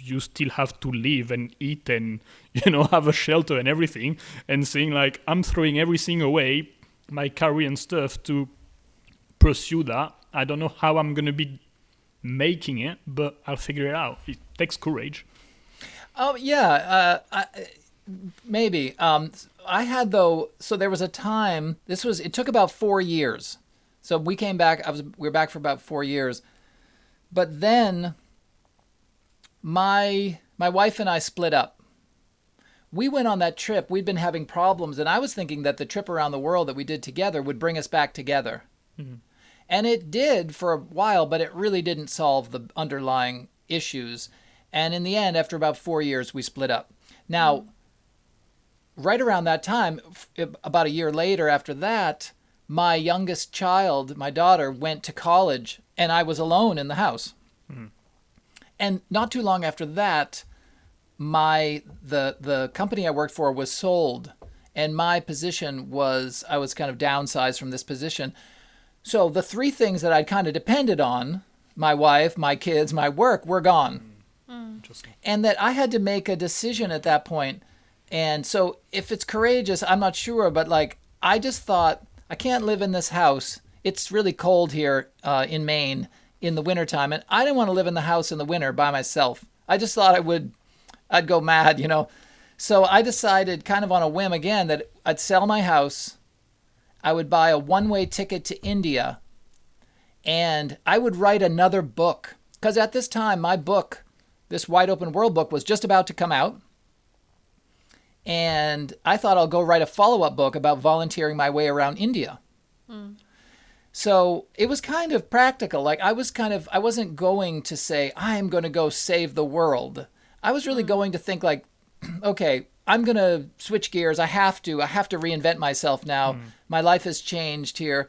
you still have to live and eat and you know have a shelter and everything and saying like i'm throwing everything away my career and stuff to pursue that i don't know how i'm going to be making it but i'll figure it out it takes courage Oh yeah, uh, I, maybe. Um, I had though. So there was a time. This was. It took about four years. So we came back. I was. We were back for about four years, but then my my wife and I split up. We went on that trip. We'd been having problems, and I was thinking that the trip around the world that we did together would bring us back together. Mm-hmm. And it did for a while, but it really didn't solve the underlying issues. And in the end, after about four years, we split up. Now, mm-hmm. right around that time, f- about a year later after that, my youngest child, my daughter, went to college, and I was alone in the house. Mm-hmm. And not too long after that, my the the company I worked for was sold, and my position was I was kind of downsized from this position. So the three things that I'd kind of depended on, my wife, my kids, my work, were gone Interesting. and that I had to make a decision at that point. And so if it's courageous, I'm not sure, but like I just thought I can't live in this house. It's really cold here uh, in Maine in the wintertime, and I didn't want to live in the house in the winter by myself. I just thought I would, I'd go mad, you know. So I decided, kind of on a whim again, that I'd sell my house. I would buy a one-way ticket to India, and I would write another book. Because at this time, my book this wide open world book was just about to come out and i thought i'll go write a follow-up book about volunteering my way around india hmm. So it was kind of practical like i was kind of i wasn't going to say i'm going to go save the world i was really mm. going to think like okay i'm going to switch gears i have to i have to reinvent myself now mm. my life has changed here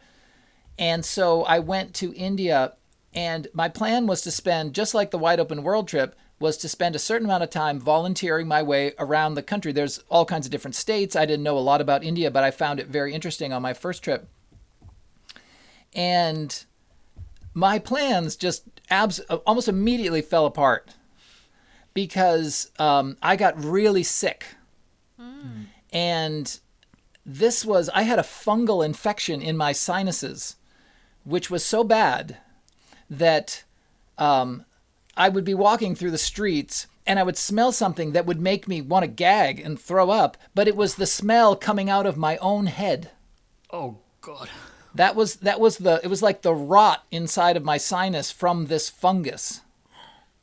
and so I went to India, and my plan was to spend, just like the wide open world trip, was to spend a certain amount of time volunteering my way around the country. There's all kinds of different states. I didn't know a lot about India, but I found it very interesting on my first trip. And my plans just abs- almost immediately fell apart because um, I got really sick. And this was, I had a fungal infection in my sinuses which was so bad that um, I would be walking through the streets and I would smell something that would make me want to gag and throw up, but it was the smell coming out of my own head. Oh God. That was that was the it was like the rot inside of my sinus from this fungus.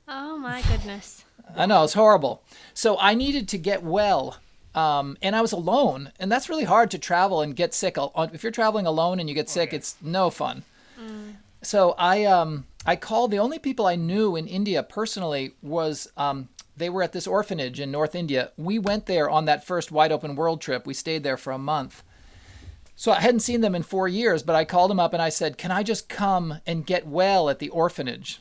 Oh my goodness. I know it's horrible. So I needed to get well, um, and I was alone, and that's really hard to travel and get sick. If you're traveling alone and you get sick, it's no fun. So I um, I called the only people I knew in India personally was um, they were at this orphanage in North India. We went there on that first wide open world trip. We stayed there for a month. So I hadn't seen them in four years, but I called him up and I said, "Can I just come and get well at the orphanage?"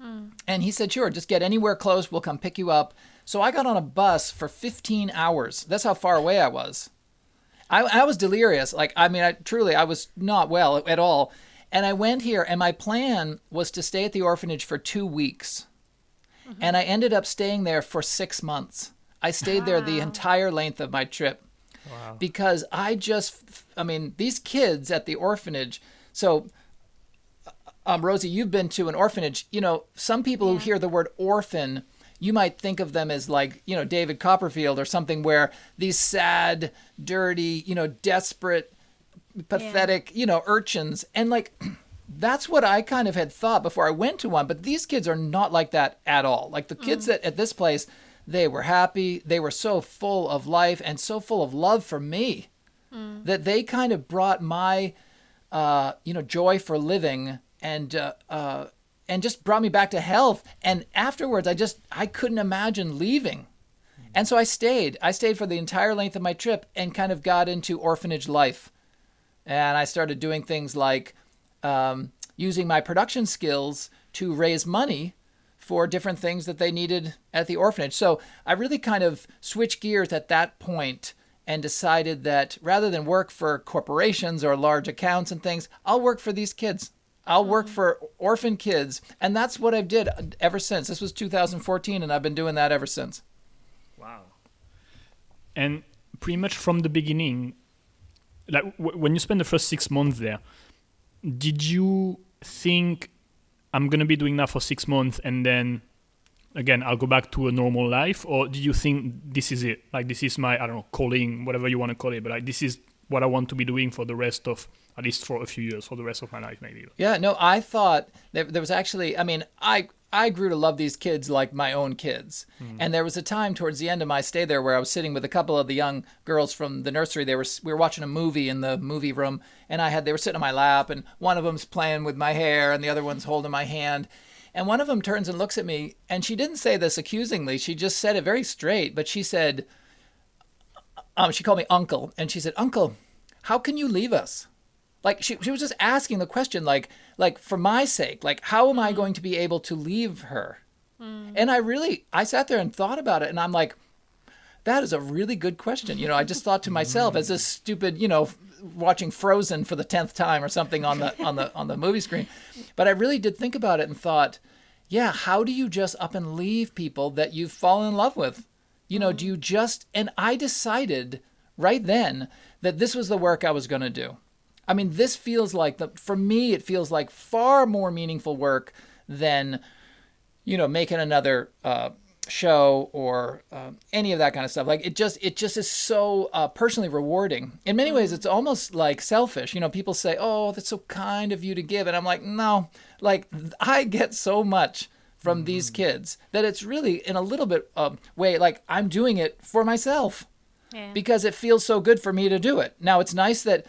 Hmm. And he said, "Sure, just get anywhere close. We'll come pick you up." So I got on a bus for 15 hours. That's how far away I was. I, I was delirious. Like, I mean, I truly, I was not well at all. And I went here, and my plan was to stay at the orphanage for two weeks. Mm-hmm. And I ended up staying there for six months. I stayed there the entire length of my trip Wow. because I just, I mean, these kids at the orphanage. So, um, Rosie, you've been to an orphanage. You know, some people who hear the word orphan, you might think of them as like, you know, David Copperfield or something where these sad, dirty, you know, desperate, pathetic, you know, urchins. And like, that's what I kind of had thought before I went to one. But these kids are not like that at all. Like the kids that at this place, they were happy. They were so full of life and so full of love for me that they kind of brought my, uh, you know, joy for living and, uh, uh, and just brought me back to health. And afterwards, I just, I couldn't imagine leaving. And so I stayed. I stayed for the entire length of my trip and kind of got into orphanage life. And I started doing things like um, using my production skills to raise money for different things that they needed at the orphanage. So I really kind of switched gears at that point and decided that rather than work for corporations or large accounts and things, I'll work for these kids. I'll work mm. for orphan kids. And that's what I've did ever since. This was 2014 and I've been doing that ever since. Wow. And pretty much from the beginning, like w- when you spend the first six months there, did you think I'm gonna be doing that for six months and then again I'll go back to a normal life, or do you think this is it? Like this is my I don't know calling, whatever you want to call it, but like this is what I want to be doing for the rest of at least for a few years, for the rest of my life maybe. Yeah, no, I thought there, there was actually, I mean, I I grew to love these kids like my own kids. And there was a time towards the end of my stay there where I was sitting with a couple of the young girls from the nursery. They were we were watching a movie in the movie room, and I had they were sitting on my lap, and one of them's playing with my hair, and the other one's holding my hand. And one of them turns and looks at me, and she didn't say this accusingly. She just said it very straight, but she said, um, she called me uncle, and she said, "Uncle, how can you leave us?" Like she, she was just asking the question like like for my sake like how am i mm. going to be able to leave her? Mm. And i really i sat there and thought about it and i'm like that is a really good question. You know i just thought to myself as this stupid you know watching frozen for the 10th time or something on the on the on the movie screen. But i really did think about it and thought yeah how do you just up and leave people that you've fallen in love with? You know do mm. you just and i decided right then that this was the work i was going to do I mean, this feels like the for me it feels like far more meaningful work than you know making another uh, show or uh, any of that kind of stuff. Like it just it just is so uh, personally rewarding. In many ways, it's almost like selfish. You know, people say, "Oh, that's so kind of you to give," and I'm like, no, like I get so much from these kids that it's really in a little bit um, way like I'm doing it for myself Yeah. because it feels so good for me to do it. Now, it's nice that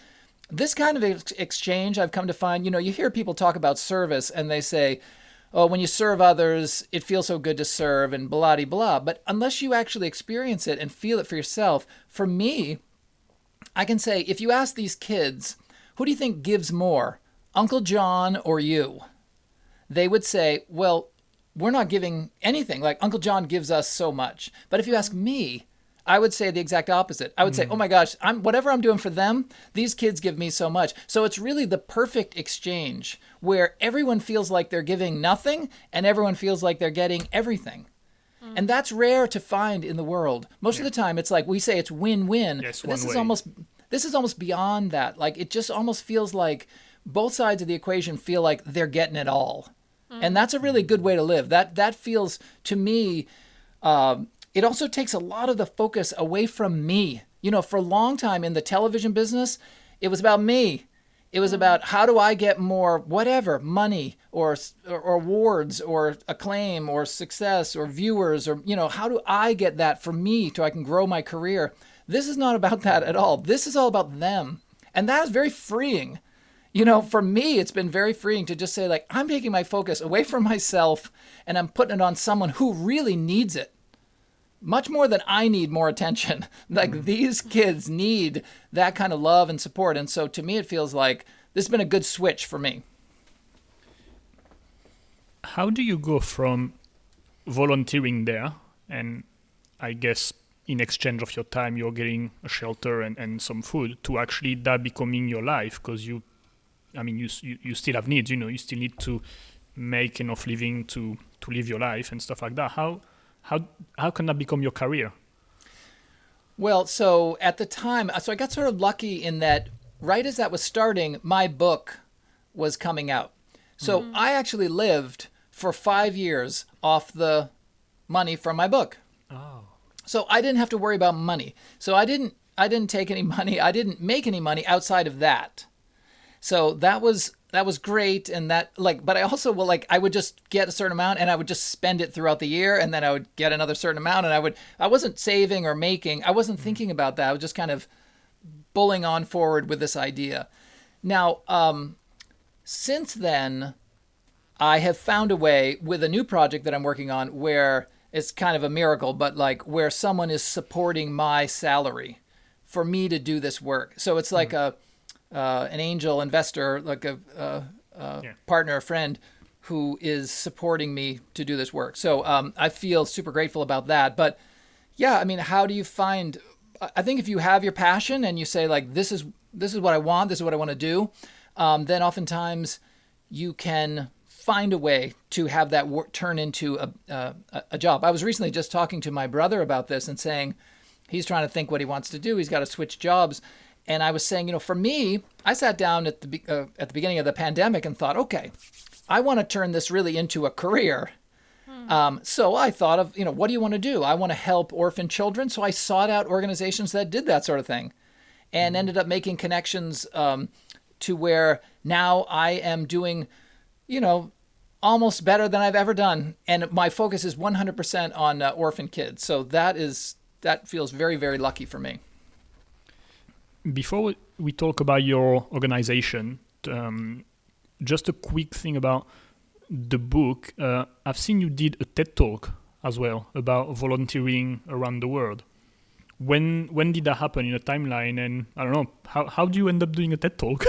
this kind of ex- exchange I've come to find, you know, you hear people talk about service and they say, oh, when you serve others, it feels so good to serve and blah, de blah. But unless you actually experience it and feel it for yourself, for me, I can say if you ask these kids, who do you think gives more, Uncle John or you? They would say, well, we're not giving anything. Like Uncle John gives us so much. But if you ask me, I would say the exact opposite. I would say, hmm. "Oh my gosh, I'm whatever I'm doing for them, these kids give me so much." So it's really the perfect exchange where everyone feels like they're giving nothing and everyone feels like they're getting everything. Hmm. And that's rare to find in the world. Most of the time it's like we say it's win-win. Yes, but this one is almost this is almost beyond that. Like it just almost feels like both sides of the equation feel like they're getting it all. And hmm. that's a really good way to live. That that feels to me um, it also takes a lot of the focus away from me. You know, for a long time in the television business, it was about me. It was about mm-hmm. how do I get more whatever money or, or or awards or acclaim or success or viewers or you know how do I get that for me so I can grow my career. This is not about that at all. This is all about them, and that is very freeing. You know, for me, it's been very freeing to just say like I'm taking my focus away from myself and I'm putting it on someone who really needs it much more than I need more attention. like mm-hmm. these kids need that kind of love and support. And so to me, it feels like this has been a good switch for me. How do you go from volunteering there and I guess in exchange of your time you're getting a shelter and, and some food to actually that becoming your life because you I mean you, you you still have needs you know you still need to make enough living to to live your life and stuff like that how how how can that become your career? Well, so at the time, so I got sort of lucky in that right as that was starting, my book was coming out. So mm-hmm. I actually lived for five years off the money from my book. Oh. So I didn't have to worry about money. So I didn't I didn't take any money. I didn't make any money outside of that. So that was that was great and that like but i also will like i would just get a certain amount and i would just spend it throughout the year and then i would get another certain amount and i would i wasn't saving or making i wasn't mm-hmm. thinking about that i was just kind of bulling on forward with this idea now um since then i have found a way with a new project that i'm working on where it's kind of a miracle but like where someone is supporting my salary for me to do this work so it's like mm-hmm. a uh, an angel investor, like a, a, a yeah. partner, a friend, who is supporting me to do this work. So um, I feel super grateful about that. But yeah, I mean, how do you find? I think if you have your passion and you say like, this is this is what I want, this is what I want to do, um, then oftentimes you can find a way to have that work turn into a, a, a job. I was recently just talking to my brother about this and saying he's trying to think what he wants to do. He's got to switch jobs and I was saying, you know, for me, I sat down at the uh, at the beginning of the pandemic and thought, okay, I want to turn this really into a career. Hmm. Um, so I thought of, you know, what do you want to do? I want to help orphan children. So I sought out organizations that did that sort of thing, and hmm. ended up making connections um, to where now I am doing, you know, almost better than I've ever done, and my focus is 100% on uh, orphan kids. So that is that feels very very lucky for me before we talk about your organization, um, just a quick thing about the book. Uh, I've seen you did a TED talk as well about volunteering around the world. When when did that happen in a timeline? And I don't know how how do you end up doing a TED talk?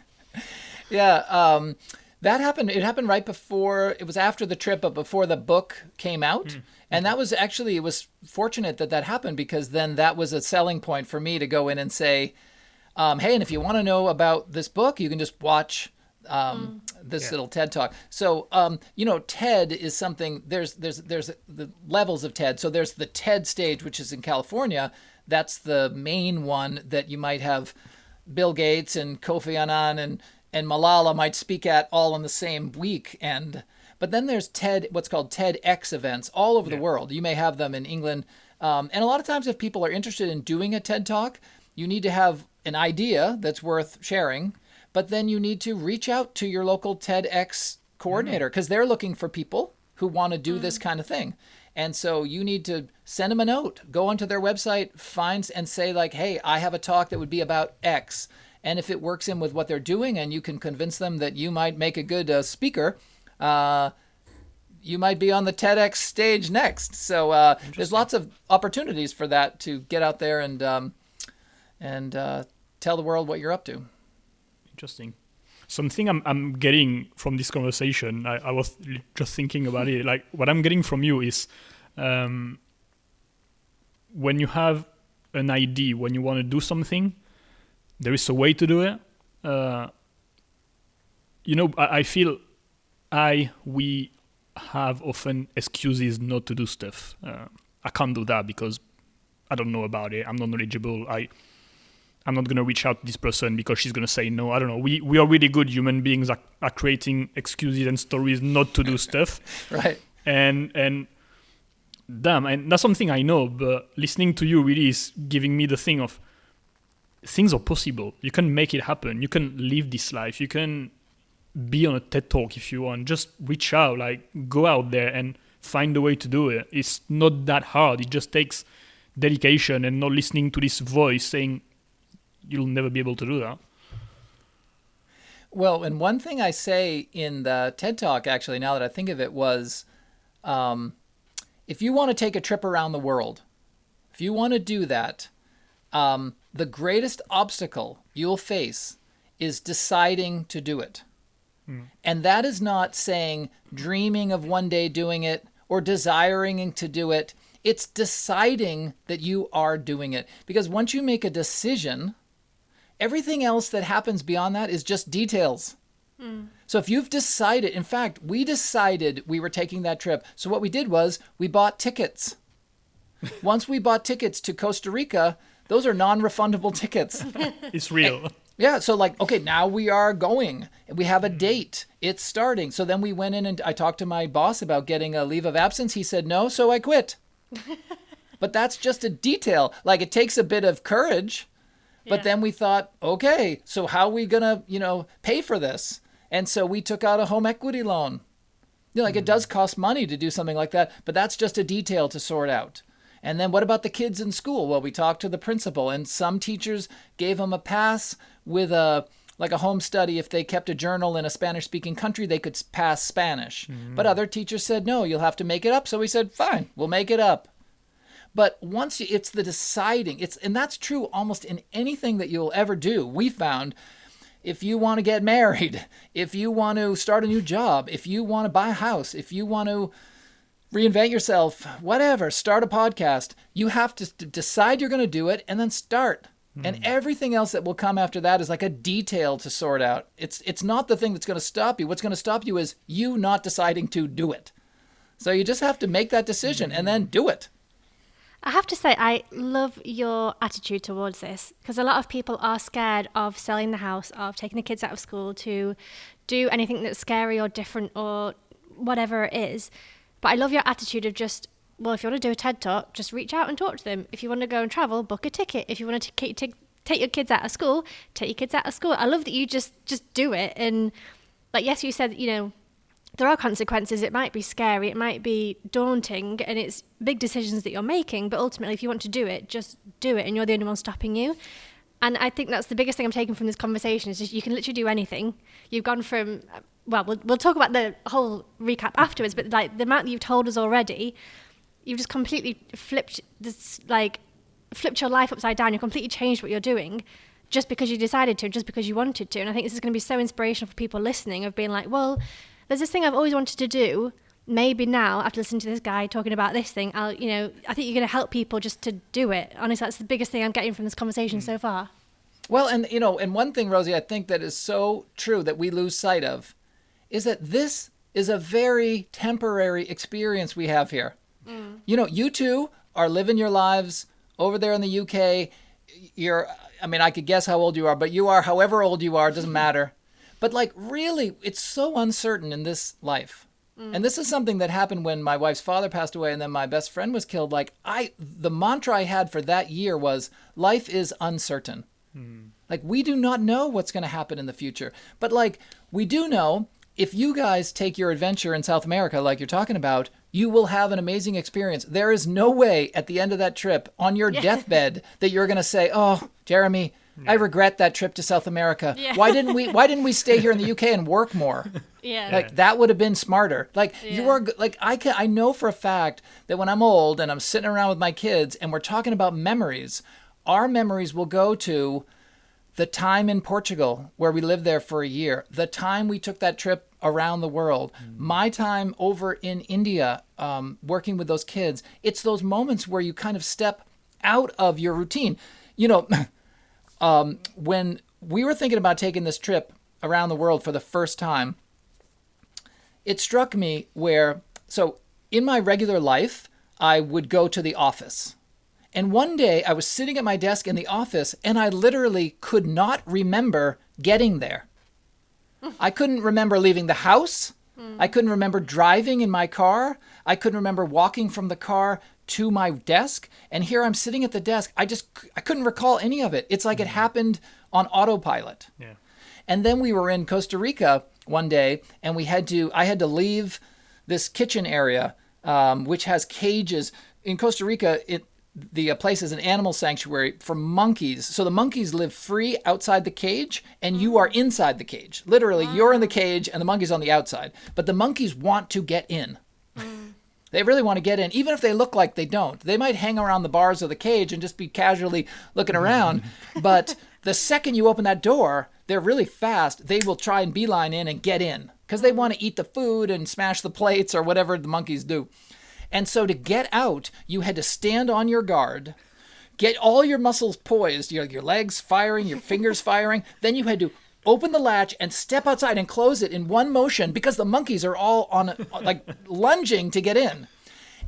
yeah. Um, that happened. It happened right before. It was after the trip, but before the book came out. Mm. And that was actually it was fortunate that that happened because then that was a selling point for me to go in and say, um, "Hey, and if you want to know about this book, you can just watch um, mm. this yeah. little TED talk." So, um, you know, TED is something. There's there's there's the levels of TED. So there's the TED stage, which is in California. That's the main one that you might have Bill Gates and Kofi Annan and and Malala might speak at all in the same week. And but then there's TED, what's called TEDx events all over yeah. the world. You may have them in England, um, and a lot of times, if people are interested in doing a TED talk, you need to have an idea that's worth sharing. But then you need to reach out to your local TEDx coordinator because mm. they're looking for people who want to do mm. this kind of thing. And so you need to send them a note, go onto their website, find and say like, "Hey, I have a talk that would be about X." And if it works in with what they're doing and you can convince them that you might make a good uh, speaker, uh, you might be on the TEDx stage next. So uh, there's lots of opportunities for that to get out there and um, and uh, tell the world what you're up to. Interesting. Something I'm I'm getting from this conversation, I, I was just thinking about it. Like what I'm getting from you is um, when you have an idea, when you want to do something, there is a way to do it. Uh, you know, I, I feel I we have often excuses not to do stuff. Uh, I can't do that because I don't know about it. I'm not knowledgeable. I I'm not gonna reach out to this person because she's gonna say no. I don't know. We we are really good human beings at, at creating excuses and stories not to do stuff. right. And and damn, and that's something I know. But listening to you really is giving me the thing of things are possible. You can make it happen. You can live this life. You can be on a TED talk if you want. Just reach out, like go out there and find a way to do it. It's not that hard. It just takes dedication and not listening to this voice saying you'll never be able to do that. Well, and one thing I say in the TED Talk, actually, now that I think of it, was um, if you want to take a trip around the world, if you want to do that, um, the greatest obstacle you'll face is deciding to do it. Hmm. And that is not saying dreaming of one day doing it or desiring to do it. It's deciding that you are doing it. Because once you make a decision, everything else that happens beyond that is just details. Hmm. So if you've decided, in fact, we decided we were taking that trip. So what we did was we bought tickets. Once we bought tickets to Costa Rica, those are non refundable tickets. It's real. Yeah, so like, okay, now we are going. We have a date. It's starting. So then we went in and I talked to my boss about getting a leave of absence. He said no, so I quit. but that's just a detail. Like it takes a bit of courage. But then we thought, okay, so how are we gonna, you know, pay for this? And so we took out a home equity loan. You know, like it hmm. does cost money to do something like that, but that's just a detail to sort out. And then what about the kids in school? Well, we talked to the principal, and some teachers gave them a pass with a like a home study. If they kept a journal in a Spanish-speaking country, they could pass Spanish. Mm. But other teachers said no, you'll have to make it up. So we said, fine, we'll make it up. But once you, it's the deciding, it's and that's true almost in anything that you'll ever do. We found if you want to get married, if you want to start a new job, if you want to buy a house, if you want to reinvent yourself, whatever, start a podcast, you have to d- decide you're going to do it and then start. Hmm. And everything else that will come after that is like a detail to sort out. It's it's not the thing that's going to stop you. What's going to stop you is you not deciding to do it. So you just have to make that decision and then do it. I have to say, I love your attitude towards this because a lot of people are scared of selling the house, of taking the kids out of school to do anything that's scary or different or whatever it is. But I love your attitude of just, well, if you want to do a TED talk, just reach out and talk to them. If you want to go and travel, book a ticket. If you want to take, take, your kids out of school, take your kids out of school. I love that you just just do it. And like, yes, you said, you know, there are consequences. It might be scary, it might be daunting, and it's big decisions that you're making. But ultimately, if you want to do it, just do it, and you're the only one stopping you. And I think that's the biggest thing I'm taking from this conversation is just you can literally do anything. You've gone from, well, we'll, we'll talk about the whole recap afterwards, but like the amount that you've told us already, you've just completely flipped this, like, flipped your life upside down. You've completely changed what you're doing just because you decided to, just because you wanted to. And I think this is going to be so inspirational for people listening of being like, well, there's this thing I've always wanted to do. Maybe now, after listening to this guy talking about this thing, I'll, you know, I think you're going to help people just to do it. Honestly, that's the biggest thing I'm getting from this conversation mm. so far. Well, and you know, and one thing, Rosie, I think that is so true that we lose sight of is that this is a very temporary experience we have here. You know, you two are living your lives over there in the UK. You're, I mean, I could guess how old you are, but you are however old you are, it doesn't matter. But like, really, it's so uncertain in this life. And this is something that happened when my wife's father passed away and then my best friend was killed. Like, I, the mantra I had for that year was life is uncertain. Hmm. Like we do not know what's going to happen in the future. But like we do know if you guys take your adventure in South America like you're talking about, you will have an amazing experience. There is no way at the end of that trip on your deathbed that you're going to say, "Oh, Jeremy, I regret that trip to South America. Yeah. Why didn't we why didn't we stay here in the UK and work more?" Yeah. Like that would have been smarter. Like you are like I can I know for a fact that when I'm old and I'm sitting around with my kids and we're talking about memories, our memories will go to the time in Portugal where we lived there for a year, the time we took that trip around the world, my time over in India um, working with those kids. It's those moments where you kind of step out of your routine. You know, um, when we were thinking about taking this trip around the world for the first time, it struck me where, so in my regular life, I would go to the office. And one day I was sitting at my desk in the office and I literally could not remember getting there. I couldn't remember leaving the house. I couldn't remember driving in my car. I couldn't remember walking from the car to my desk and here I'm sitting at the desk. I just I couldn't recall any of it. It's like it happened on autopilot. Yeah. And then we were in Costa Rica one day, and we had to. I had to leave this kitchen area, um, which has cages. In Costa Rica, it the uh, place is an animal sanctuary for monkeys. So the monkeys live free outside the cage, and you are inside the cage. Literally, you're in the cage, and the monkeys on the outside. But the monkeys want to get in. Mm. They really want to get in, even if they look like they don't. They might hang around the bars of the cage and just be casually looking mm. around. but the second you open that door, they're really fast. They will try and beeline in and get in because they mm. want to eat the food and smash the plates or whatever the monkeys do. And so to get out, you had to stand on your guard, get all your muscles poised, your, your legs firing, your fingers firing. Then you had to open the latch and step outside and close it in one motion because the monkeys are all on like lunging to get in.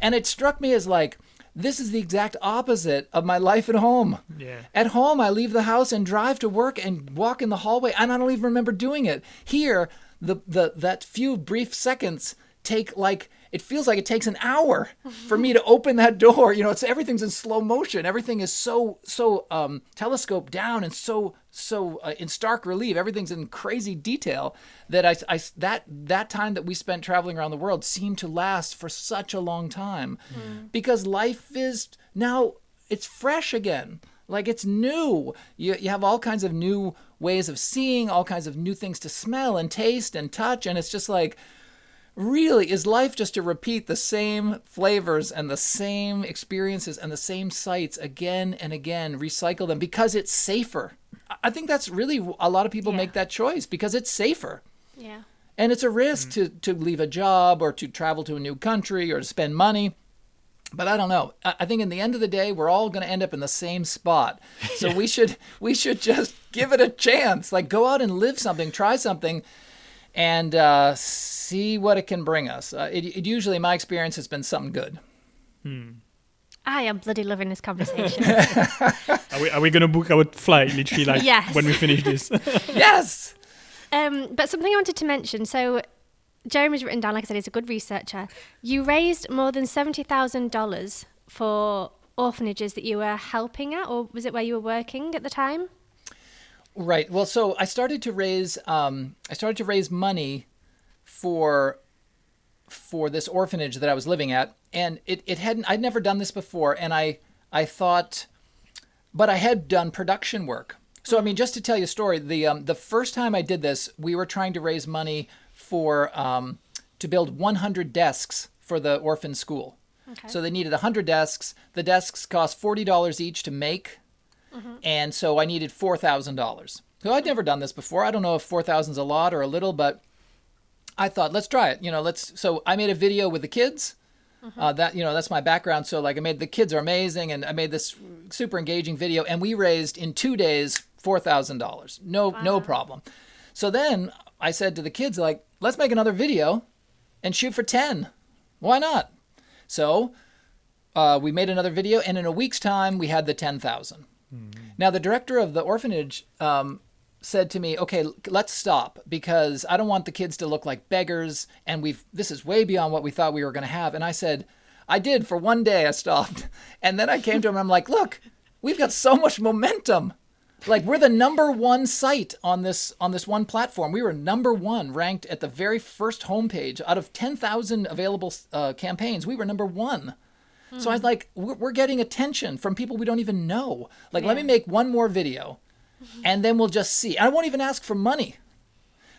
And it struck me as like, this is the exact opposite of my life at home. Yeah. At home, I leave the house and drive to work and walk in the hallway, and I don't even remember doing it. Here, the, the that few brief seconds take like it feels like it takes an hour for me to open that door. You know, it's everything's in slow motion. Everything is so so um, telescoped down and so so uh, in stark relief. Everything's in crazy detail that I, I that that time that we spent traveling around the world seemed to last for such a long time because life is now it's fresh again. Like it's new. You, you have all kinds of new ways of seeing, all kinds of new things to smell and taste and touch. And it's just like, really, is life just to repeat the same flavors and the same experiences and the same sights again and again, recycle them because it's safer? I- I think that's really a lot of people Yeah. make that choice because it's safer. Yeah. And it's a risk mm. to, to leave a job or to travel to a new country or to spend money. But I don't know. I I think in the end of the day, we're all going to end up in the same spot. So we should we should just give it a chance. Like go out and live something, try something, and uh, see what it can bring us. Uh, it, it usually, in my experience, has been something good. I am bloody loving this conversation. Are we, are we going to book our flight literally like Yes. when we finish this? Yes. um, but something I wanted to mention. So, Jeremy's written down, like I said, he's a good researcher. You raised more than seventy thousand dollars for orphanages that you were helping at, or was it where you were working at the time? Right. Well, so I started to raise um, I started to raise money for for this orphanage that I was living at, and it, it hadn't I'd never done this before, and I I thought, but I had done production work. So I mean, just to tell you a story, the um, the first time I did this, we were trying to raise money for um, to build 100 desks for the orphan school. Okay. So they needed 100 desks. The desks cost $40 each to make and so I needed four thousand dollars. So I'd never done this before. I don't know if four thousand is a lot or a little, but I thought let's try it. You know, let's. So I made a video with the kids. Uh, that you know that's my background. So like I made the kids are amazing, and I made this super engaging video, and we raised in two days four thousand dollars. No no problem. So then I said to the kids like, let's make another video, and shoot for ten. Why not? So uh, we made another video, and in a week's time, we had the 10,000. Now, the director of the orphanage um, said to me, "Okay, let's stop because I don't want the kids to look like beggars, and we've this is way beyond what we thought we were going to have." And I said, "I did for one day. I stopped, and then I came to him. and I'm like, look, we've got so much momentum." Like we're the number one site on this on this one platform. We were number one, ranked at the very first homepage out of ten thousand available uh, campaigns. We were number one. So I was like, we're, we're getting attention from people we don't even know. Like, let me make one more video, and then we'll just see. I won't even ask for money.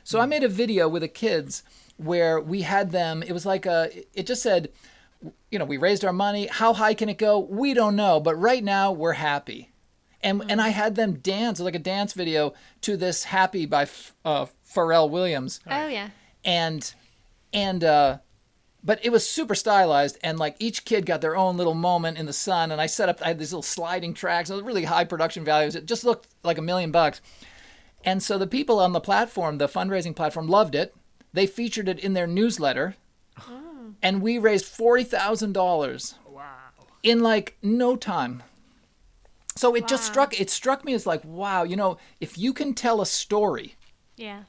So I made a video with the kids where we had them. It was like a. It just said, you know, we raised our money. How high can it go? We don't know, but right now we're happy. And and I had them dance like a dance video to this "Happy" by F- uh, Pharrell Williams Oh yeah. and and uh but it was super stylized and like each kid got their own little moment in the sun and i set up i had these little sliding tracks it was really high production values it just looked like a million bucks and so the people on the platform the fundraising platform loved it they featured it in their newsletter oh. and we raised $40000 wow. in like no time so it just struck it struck me as like wow you know if you can tell a story Yeah.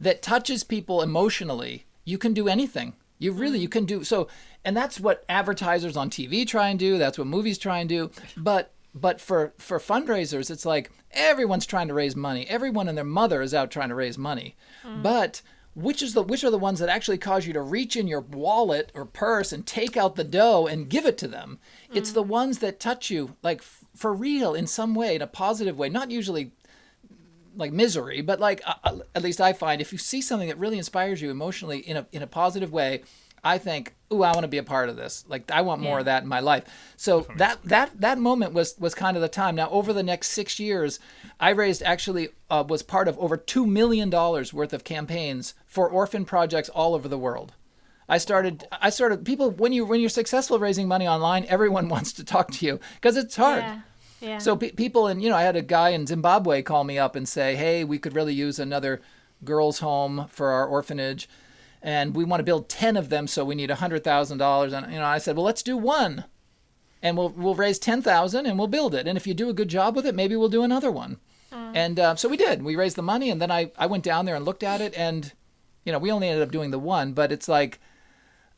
that touches people emotionally, you can do anything. You really you mm-hmm. can do so, and that's what advertisers on TV try and do. That's what movies try and do. But but for for fundraisers, it's like everyone's trying to raise money. Everyone and their mother is out trying to raise money. Mm. But which is the which are the ones that actually cause you to reach in your wallet or purse and take out the dough and give it to them? It's mm. the ones that touch you like f- for real in some way, in a positive way. Not usually like misery, but like uh, uh, at least I find if you see something that really inspires you emotionally in a in a positive way, I think, "Ooh, I want to be a part of this. Like I want more Yeah. of that in my life." So that that that moment was was kind of the time. Now over the next 6 years, I raised actually uh, was part of over 2 million dollars worth of campaigns for orphan projects all over the world. I started I started people when you when you're successful raising money online, everyone wants to talk to you because it's hard. Yeah. Yeah. So pe- people, and you know, I had a guy in Zimbabwe call me up and say, "Hey, we could really use another girls' home for our orphanage, and we want to build ten of them, so we need a hundred thousand dollars." And you know, I said, "Well, let's do one, and we'll we'll raise ten thousand, and we'll build it. And if you do a good job with it, maybe we'll do another one." And uh, so we did. We raised the money, and then I I went down there and looked at it, and you know, we only ended up doing the one, but it's like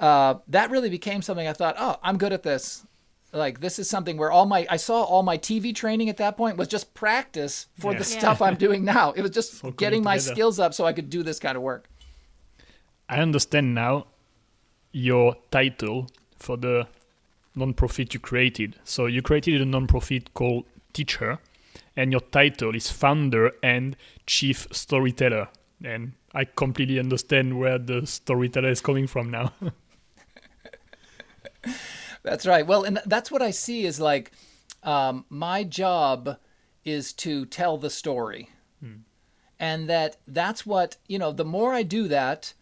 uh, that really became something I thought, oh, I'm good at this. Like this is something where all my I saw all my TV training at that point was just practice for the Yeah. stuff I'm doing now. It was just coming getting my together. skills up so I could do this kind of work. I understand now your title for the non-profit you created. So you created a non-profit called Teacher, and your title is founder and chief storyteller. And I completely understand where the storyteller is coming from now. That's right. Well, and that's what I see is like um, my job is to tell the story. And that that's what, you know, the more I do that,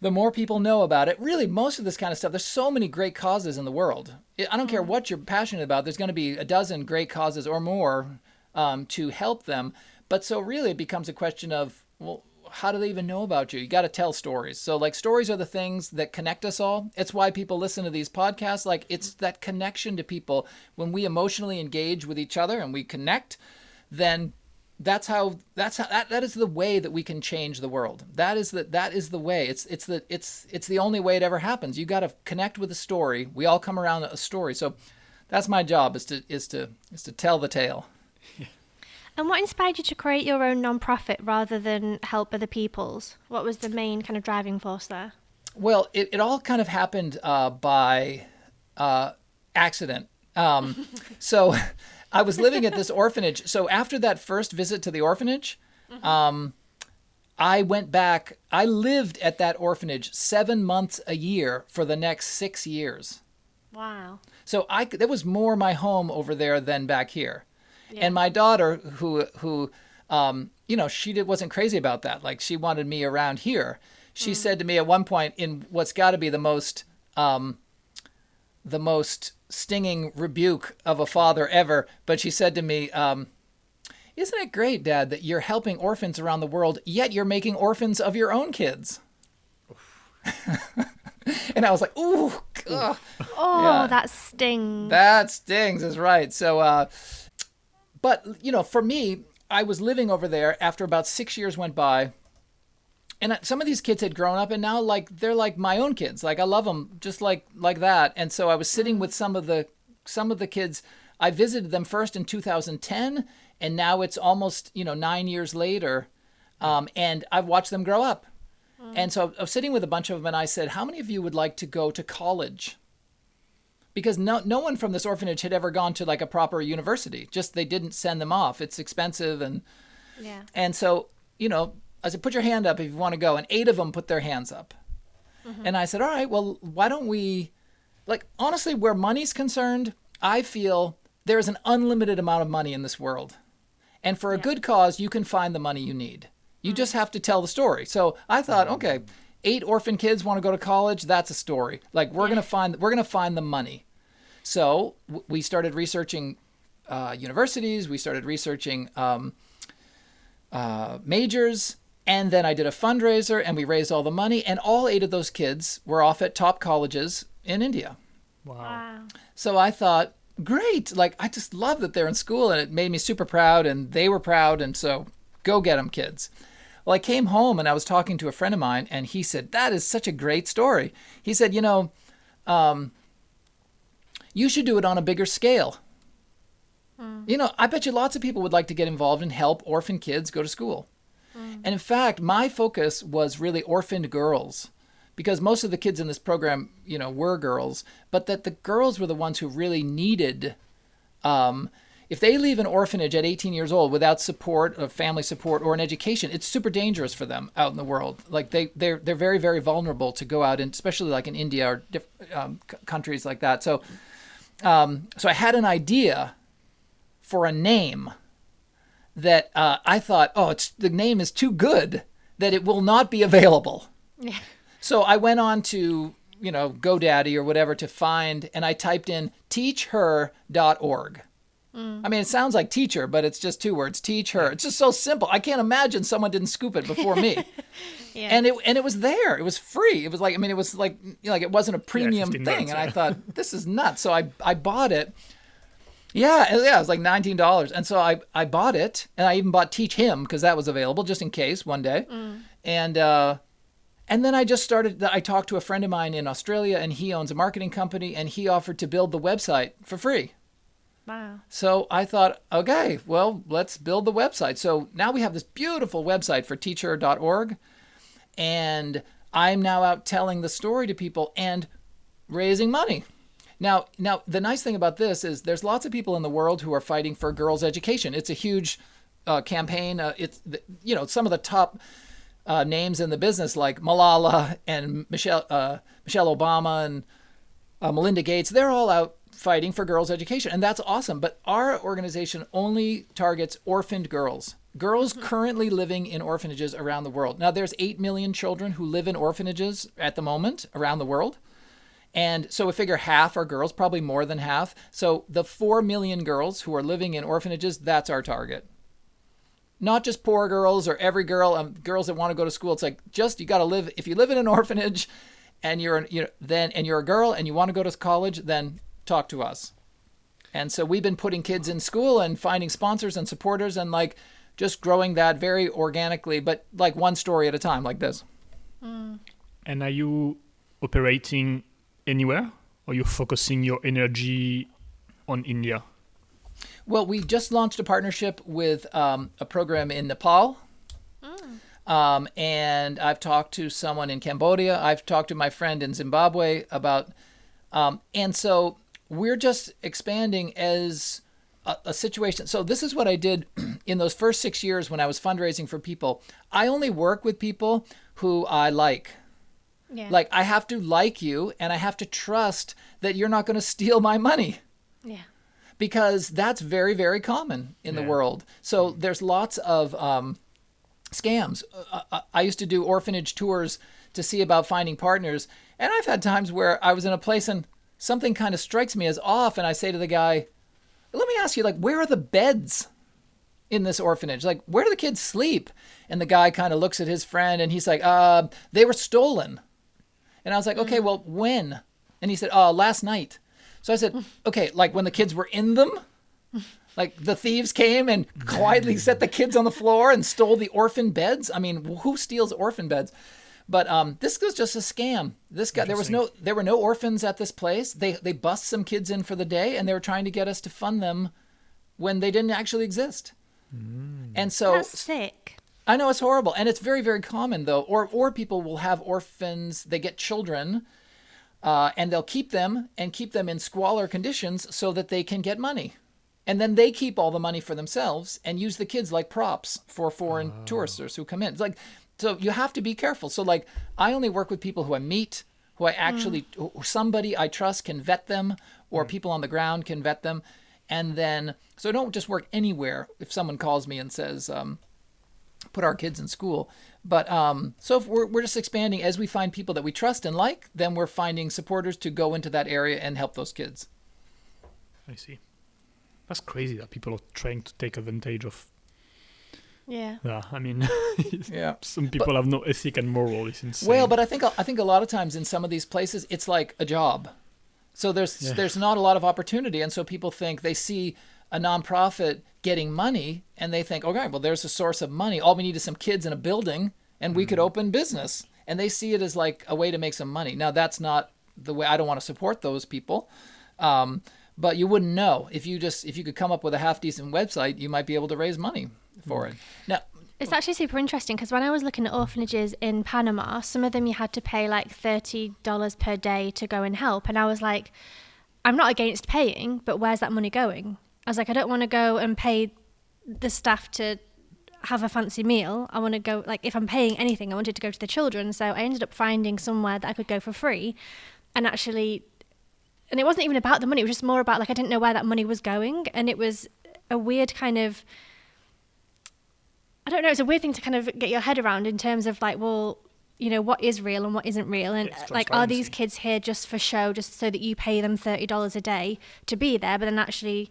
the more people know about it. Really, most of this kind of stuff, there's so many great causes in the world. I I don't care what you're passionate about, there's going to be a dozen great causes or more um, to help them. But so really, it becomes a question of, well, how do they even know about you? You got to tell stories. So, like, stories are the things that connect us all. It's why people listen to these podcasts. Like, it's that connection to people. When we emotionally engage with each other and we connect, then that's how that's how that, that is the way that we can change the world that is the that is the way it's it's the it's it's the only way it ever happens you got to connect with a story we all come around a story so that's my job is to is to is to tell the tale and what inspired you to create your own non-profit rather than help other people's? What was the main kind of driving force there? Well, it, it all kind of happened uh, by uh, accident. Um, so I was living at this orphanage. So after that first visit to the orphanage, um, I went back. I lived at that orphanage seven months a year for the next six years. Wow. So I there was more my home over there than back here. Yeah. And my daughter, who who, um, you know, she did, wasn't crazy about that. Like she wanted me around here. She said to me at one point in what's got to be the most um, the most stinging rebuke of a father ever. But she said to me, um, "Isn't it great, Dad, that you're helping orphans around the world, yet you're making orphans of your own kids?" and I was like, "Ooh, ugh. Oh, Yeah. that stings. That stings is right. So, uh, but you know, for me, I was living over there after about six years went by, and some of these kids had grown up, and now like they're like my own kids. Like I love them just like like that. And so I was sitting with some of the some of the kids. I visited them first in 2010, and now it's almost you know nine years later, um, and I've watched them grow up. And so I was sitting with a bunch of them, and I said, "How many of you would like to go to college?" Because no no one from this orphanage had ever gone to like a proper university. Just they didn't send them off. It's expensive and Yeah. and so you know I said put your hand up if you want to go, and eight of them put their hands up. Mm-hmm. And I said, all right, well why don't we like honestly where money's concerned, I feel there is an unlimited amount of money in this world, and for a Yeah. good cause you can find the money you need. You mm-hmm. just have to tell the story. So I thought, mm-hmm. okay. Eight orphan kids want to go to college. That's a story. Like we're gonna find we're gonna find the money. So w- we started researching uh, universities. We started researching um, uh, majors, and then I did a fundraiser, and we raised all the money. And all eight of those kids were off at top colleges in India. Wow. Wow. So I thought, great! Like I just love that they're in school, and it made me super proud, and they were proud, and so go get them, kids. Well, I came home and I was talking to a friend of mine, and he said, That is such a great story. He said, You know, um, you should do it on a bigger scale. You know, I bet you lots of people would like to get involved and help orphan kids go to school. And in fact, my focus was really orphaned girls because most of the kids in this program, you know, were girls, but that the girls were the ones who really needed. Um, if they leave an orphanage at 18 years old without support, of family support, or an education, it's super dangerous for them out in the world. Like they, they're they're very very vulnerable to go out, and especially like in India or diff, um, c- countries like that. So, um, so I had an idea for a name that uh, I thought, oh, it's the name is too good that it will not be available. Yeah. So I went on to, you know, GoDaddy or whatever to find, and I typed in teachher.org. I mean, it sounds like teacher, but it's just two words, teach her. It's just so simple. I can't imagine someone didn't scoop it before me. Yeah. And it and it was there. It was free. It was like I mean, it was like you know, like it wasn't a premium 15 thing. bucks, and I thought this is nuts. So I I bought it. Yeah, yeah, it was like nineteen dollars, and so I I bought it, and I even bought Teach Him because that was available just in case one day, and uh, and then I just started. I talked to a friend of mine in Australia, and he owns a marketing company, and he offered to build the website for free. Wow. So I thought, okay, well, let's build the website. So now we have this beautiful website for teachher.org. And I'm now out telling the story to people and raising money. Now, now the nice thing about this is there's lots of people in the world who are fighting for girls' education. It's a huge uh, campaign. Uh, it's you know some of the top uh, names in the business like Malala and Michelle uh, Michelle Obama and uh, Melinda Gates, they're all out fighting for girls' education, and that's awesome. But our organization only targets orphaned girls, girls currently living in orphanages around the world. Now, there's 8 million children who live in orphanages at the moment around the world. And so we figure half are girls, probably more than half. So the 4 million girls who are living in orphanages, that's our target. Not just poor girls or every girl, um, girls that want to go to school. It's like just you got to live. If you live in an orphanage, and you're you know, then and you're a girl and you want to go to college, then talk to us. And so we've been putting kids in school and finding sponsors and supporters and like just growing that very organically, but like one story at a time, like this. And are you operating anywhere? Or you focusing your energy on India? Well, we just launched a partnership with um, a program in Nepal. Um, and I've talked to someone in Cambodia. I've talked to my friend in Zimbabwe about, um, and so we're just expanding as a, a situation. So this is what I did in those first six years when I was fundraising for people. I only work with people who I like. Yeah. Like I have to like you, and I have to trust that you're not going to steal my money yeah. because that's very very common in the Yeah. world so there's lots of um, scams Uh, I, I used to do orphanage tours to see about finding partners and i've had times where i was in a place and something kind of strikes me as off and i say to the guy let me ask you like where are the beds in this orphanage like where do the kids sleep and the guy kind of looks at his friend and he's like uh, they were stolen and I was like, okay, well, when? And he said, uh, last night. So I said, okay, like when the kids were in them? Like the thieves came and quietly set the kids on the floor and stole the orphan beds? I mean, who steals orphan beds? But um, this was just a scam. This guy, there was no, there were no orphans at this place. They they bust some kids in for the day, and they were trying to get us to fund them when they didn't actually exist. And so That's sick. I know it's horrible, and it's very, very common though. Or, or people will have orphans. They get children, uh, and they'll keep them and keep them in squalor conditions so that they can get money, and then they keep all the money for themselves and use the kids like props for foreign tourists who come in. It's like, so you have to be careful. So like, I only work with people who I meet, who I actually, who somebody I trust can vet them, or people on the ground can vet them, and then so I don't just work anywhere. If someone calls me and says. Um, put our kids in school. But um, so if we're, we're just expanding as we find people that we trust and like, then we're finding supporters to go into that area and help those kids. I see. That's crazy that people are trying to take advantage of. Yeah. Yeah, I mean, Yeah. some people have no ethic and moral. It's insane. Well, but I think I think a lot of times in some of these places it's like a job. So there's Yeah. there's not a lot of opportunity, and so people think they see a nonprofit getting money and they think, okay, well, there's a source of money. All we need is some kids in a building and we could open business. And they see it as like a way to make some money. Now, that's not the way I don't want to support those people. Um, but you wouldn't know if you just if you could come up with a half decent website, you might be able to raise money for it. It's actually super interesting because when I was looking at orphanages in Panama, some of them you had to pay like thirty dollars per day to go and help, and I was like, I'm not against paying, but where's that money going? I was like, I don't want to go and pay the staff to have a fancy meal. I want to go like if I'm paying anything, I wanted to go to the children. So I ended up finding somewhere that I could go for free, and actually, and it wasn't even about the money. It was just more about like I didn't know where that money was going, and it was a weird kind of I don't know. It's a weird thing to kind of get your head around in terms of like, well, you know, what is real and what isn't real, and It's like, are these kids here just for show, just so that you pay them thirty dollars a day to be there, but then actually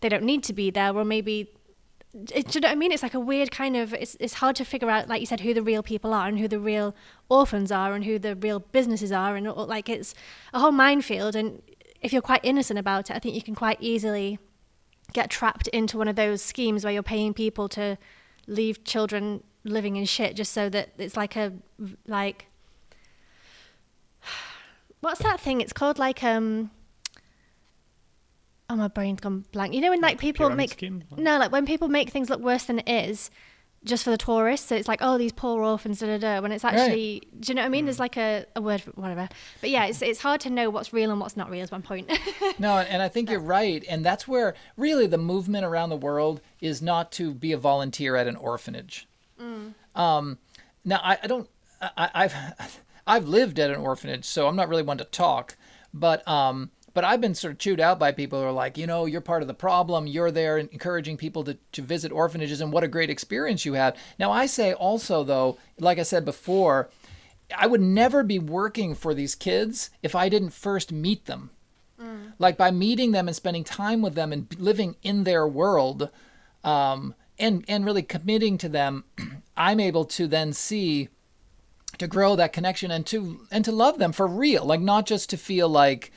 they don't need to be there, or maybe. It, do you know what I mean? It's like a weird kind of. It's it's hard to figure out, like you said, who the real people are and who the real orphans are and who the real businesses are, and all- like it's a whole minefield. And if you're quite innocent about it, I think you can quite easily get trapped into one of those schemes where you're paying people to leave children living in shit just so that it's like a like what's that thing it's called like um oh my brain's gone blank you know when like people pyramid make scheme? no like when people make things look worse than it is just for the tourists so it's like oh these poor orphans da da da when it's actually do you know what i mean? There's like a, a word for whatever. But yeah it's, it's hard to know what's real and what's not real is one point. No, and I think you're right. And that's where really the movement around the world is not to be a volunteer at an orphanage. Um, now, I, I don't, I, I've, I've lived at an orphanage, so I'm not really one to talk, but, um, but I've been sort of chewed out by people who are like, you know, you're part of the problem. You're there encouraging people to, to visit orphanages, and what a great experience you had. Now, I say also, though, like I said before, I would never be working for these kids if I didn't first meet them like by meeting them and spending time with them and living in their world um, and and really committing to them i'm able to then see to grow that connection and to and to love them for real like not just to feel like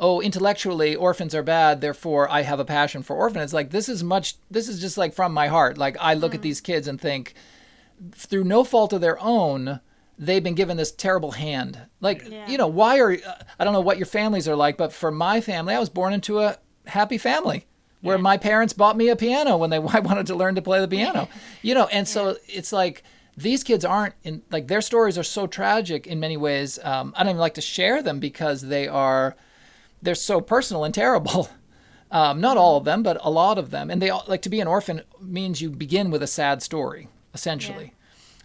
oh intellectually orphans are bad therefore i have a passion for orphans. Like this is much this is just like from my heart. Like i look at these kids and think through no fault of their own they've been given this terrible hand. Like Yeah. you know why are i don't know what your families are like but for my family i was born into a happy family where my parents bought me a piano when they I wanted to learn to play the piano you know? And so it's like these kids aren't in like their stories are so tragic in many ways. Um, i don't even like to share them because they are they're so personal and terrible. Um, not all of them but a lot of them. And they all like to be an orphan means you begin with a sad story essentially.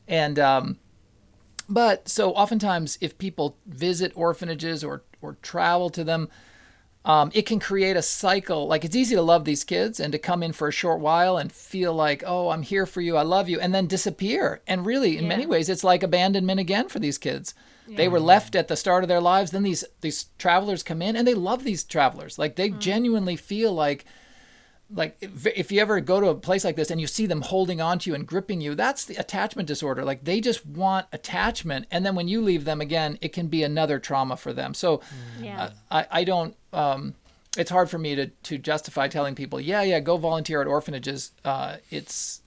And um, but so oftentimes if people visit orphanages or or travel to them um, it can create a cycle. Like it's easy to love these kids and to come in for a short while and feel like oh i'm here for you. I love you. And then disappear. And really in many ways it's like abandonment again for these kids they were left at the start of their lives. Then these these travelers come in and they love these travelers. Like they genuinely feel like like if, if you ever go to a place like this and you see them holding on to you and gripping you that's the attachment disorder. Like they just want attachment. And then when you leave them again it can be another trauma for them. So Yeah. I, I don't um, it's hard for me to, to justify telling people yeah yeah go volunteer at orphanages. Uh, it's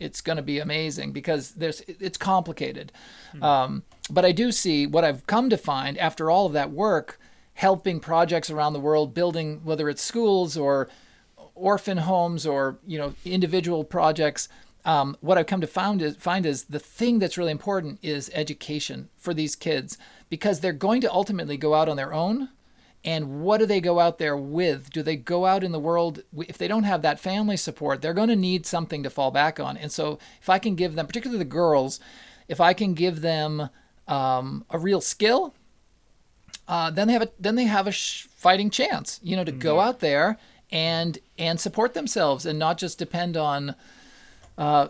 it's going to be amazing because there's it's complicated. Um, but i do see what i've come to find after all of that work helping projects around the world building whether it's schools or orphan homes or you know individual projects um, what i've come to find is, find is the thing that's really important is education for these kids because they're going to ultimately go out on their own. And what do they go out there with? Do they go out in the world if they don't have that family support they're going to need something to fall back on. And so if i can give them particularly the girls if i can give them um, a real skill uh, then they have a then they have a sh- fighting chance, you know, to go out there and and support themselves and not just depend on, uh,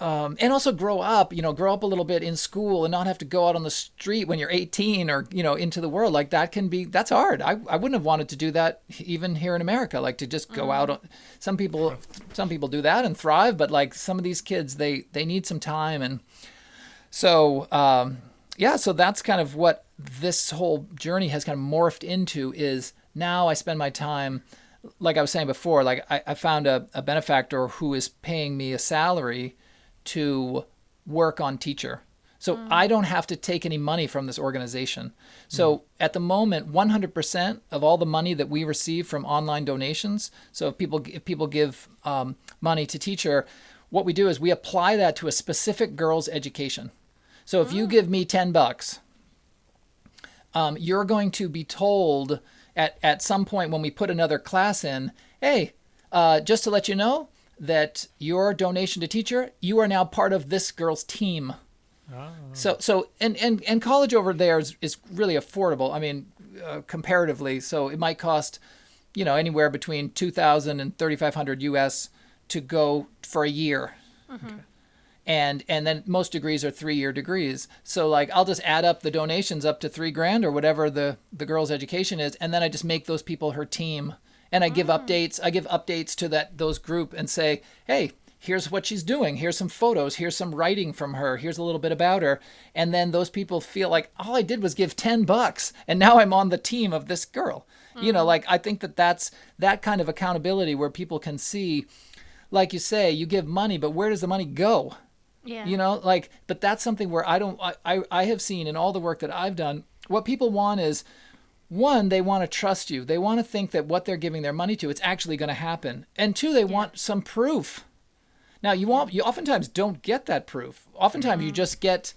um, and also grow up, you know, grow up a little bit in school and not have to go out on the street when you're 18 or you know into the world like that can be that's hard. I, I wouldn't have wanted to do that even here in America, like to just go out. On, some people some people do that and thrive, but like some of these kids, they they need some time and so um, yeah so that's kind of what this whole journey has kind of morphed into is now i spend my time like I was saying before, like I, I found a, a benefactor who is paying me a salary to work on teacher. So I don't have to take any money from this organization. So at the moment, 100% of all the money that we receive from online donations. So if people if people give um, money to teacher, what we do is we apply that to a specific girl's education. So if you give me 10 bucks, um, you're going to be told at, at some point when we put another class in, hey, uh, just to let you know that your donation to teacher, you are now part of this girl's team. So so and, and and college over there is, is really affordable. I mean, uh, comparatively, so it might cost, you know, anywhere between two thousand and thirty five hundred US to go for a year. And and then most degrees are three year degrees. So like I'll just add up the donations up to three grand or whatever the the girl's education is, and then I just make those people her team. And I give mm. updates. I give updates to that those group and say, hey, here's what she's doing. Here's some photos. Here's some writing from her. Here's a little bit about her. And then those people feel like all I did was give 10 bucks and now I'm on the team of this girl. You know, mm. like I think that that's that kind of accountability where people can see, like you say, you give money, but where does the money go? Yeah. You know, like, but that's something where I don't, I, I, I have seen in all the work that I've done, what people want is one, they want to trust you. They want to think that what they're giving their money to, it's actually going to happen. And two, they want some proof. Now, you want, you oftentimes don't get that proof. Oftentimes, you mm-hmm. just get,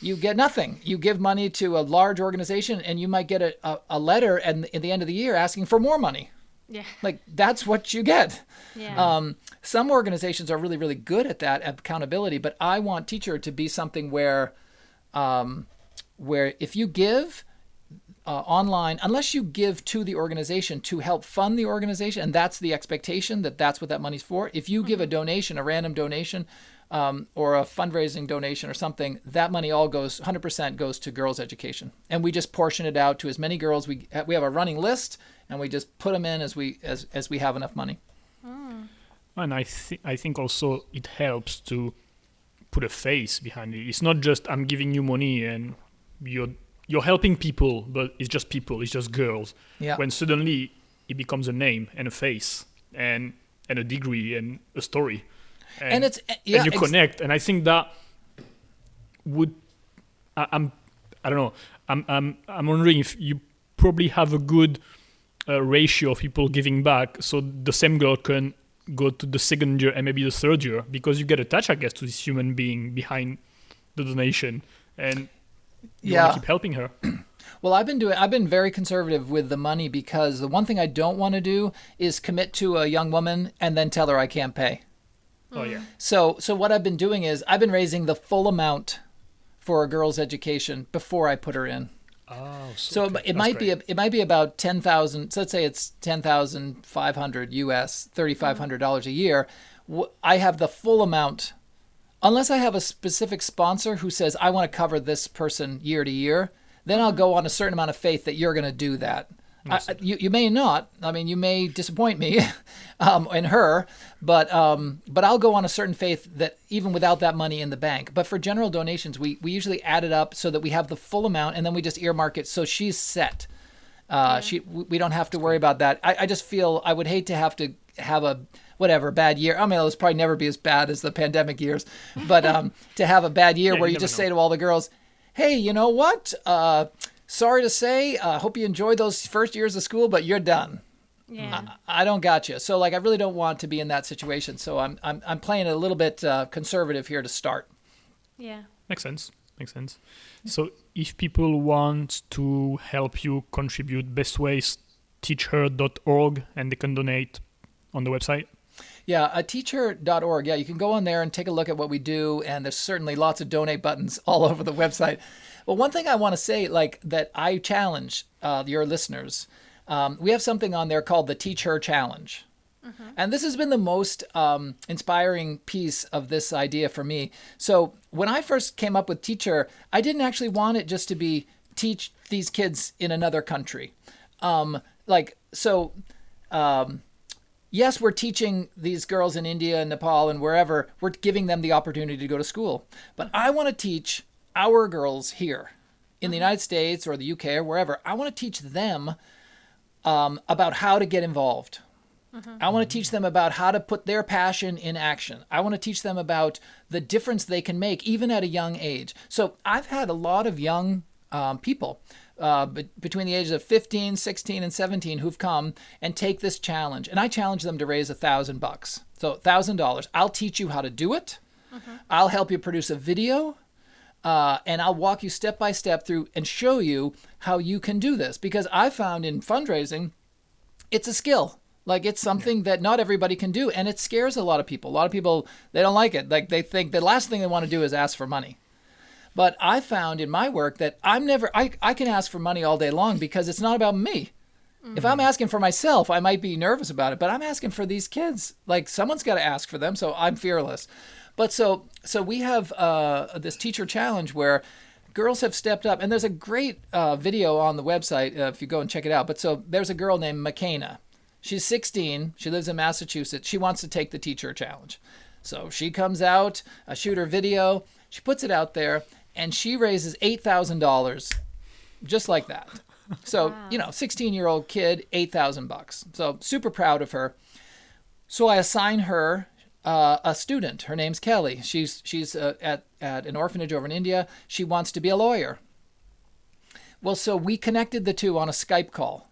you get nothing. You give money to a large organization, and you might get a, a, a letter at, at the end of the year asking for more money. Yeah. Like that's what you get. Yeah. Um, some organizations are really, really good at that at accountability, but I want teacher to be something where, um, where if you give uh, online, unless you give to the organization to help fund the organization, and that's the expectation that that's what that money's for. If you give a donation, a random donation, um, or a fundraising donation or something, that money all goes 100% goes to girls' education, and we just portion it out to as many girls. We we have a running list, and we just put them in as we as as we have enough money. Hmm. And I think I think also it helps to put a face behind it. It's not just I'm giving you money and you're you're helping people, but it's just people, it's just girls. Yeah. When suddenly it becomes a name and a face and and a degree and a story. And it's- eh, yeah, and you ex- connect. And I think that would I, I'm I don't know. I'm I'm I'm wondering if you probably have a good uh, ratio of people giving back, so the same girl can go to the second year and maybe the third year because you get attached, I guess, to this human being behind the donation, and you Yeah. want to keep helping her. Well, I've been doing. I've been very conservative with the money because the one thing I don't want to do is commit to a young woman and then tell her I can't pay. Oh yeah, So, so what I've been doing is I've been raising the full amount for a girl's education before I put her in. Oh, So it- okay. it might be great. a, it might be about ten thousand. So let's say it's ten thousand five hundred US, thirty five hundred dollars mm-hmm. a year. I have the full amount, unless I have a specific sponsor who says I want to cover this person year to year. Then I'll mm-hmm. go on a certain amount of faith that you're going to do that. I, you, you may not. I mean, you may disappoint me um, and her, but um, but I'll go on a certain faith that even without that money in the bank. But for general donations, we, we usually add it up so that we have the full amount, and then we just earmark it so she's set. Uh, She we we don't have to worry about that. I, I just feel I would hate to have to have a whatever bad year. I mean, it'll probably never be as bad as the pandemic years, but um, to have a bad year Yeah, where you you just know. say to all the girls, "Hey, you know what? Uh, sorry to say, uh, hope you enjoyed those first years of school, but you're done." Yeah. I don't got you. So like, I really don't want to be in that situation. So I'm I'm I'm playing a little bit uh, conservative here to start. yeah. Makes sense. Makes sense. So if people want to help you contribute, best ways teachher.org and they can donate on the website. Yeah, uh, teachher.org. Yeah, you can go on there and take a look at what we do, and there's certainly lots of donate buttons all over the website. But one thing I want to say, like that, I challenge uh, your listeners. Um, we have something on there called the Teach Her Challenge. And this has been the most um, inspiring piece of this idea for me. So when I first came up with Teacher, I didn't actually want it just to be teach these kids in another country. Um, like, so um, yes, we're teaching these girls in India and Nepal and wherever, we're giving them the opportunity to go to school. But I want to teach our girls here in the United States or the UK or wherever. I want to teach them um, about how to get involved. I want to teach them about how to put their passion in action. I want to teach them about the difference they can make even at a young age. So I've had a lot of young um, people uh, be- between the ages of 15, 16, and 17 who've come and take this challenge. And I challenge them to raise a thousand bucks. So thousand dollars. I'll teach you how to do it. I'll help you produce a video. Uh, and I'll walk you step by step through and show you how you can do this. Because I found in fundraising, it's a skill. Like it's something that not everybody can do, and it scares a lot of people. A lot of people they don't like it. Like they think the last thing they want to do is ask for money. But I found in my work that I'm never I, I can ask for money all day long because it's not about me. If I'm asking for myself, I might be nervous about it, but I'm asking for these kids. Like someone's got to ask for them, so I'm fearless. But so so we have uh, this teacher challenge where girls have stepped up, and there's a great uh, video on the website uh, if you go and check it out. But so there's a girl named McKenna. She's 16. She lives in Massachusetts. She wants to take the teacher challenge. So she comes out, I shoot her video, she puts it out there, and she raises $8,000 just like that. So, you know, 16 year old kid, 8,000 bucks. So super proud of her. So I assign her uh, a student. Her name's Kelly. She's, she's uh, at, at an orphanage over in India. She wants to be a lawyer. Well, so we connected the two on a Skype call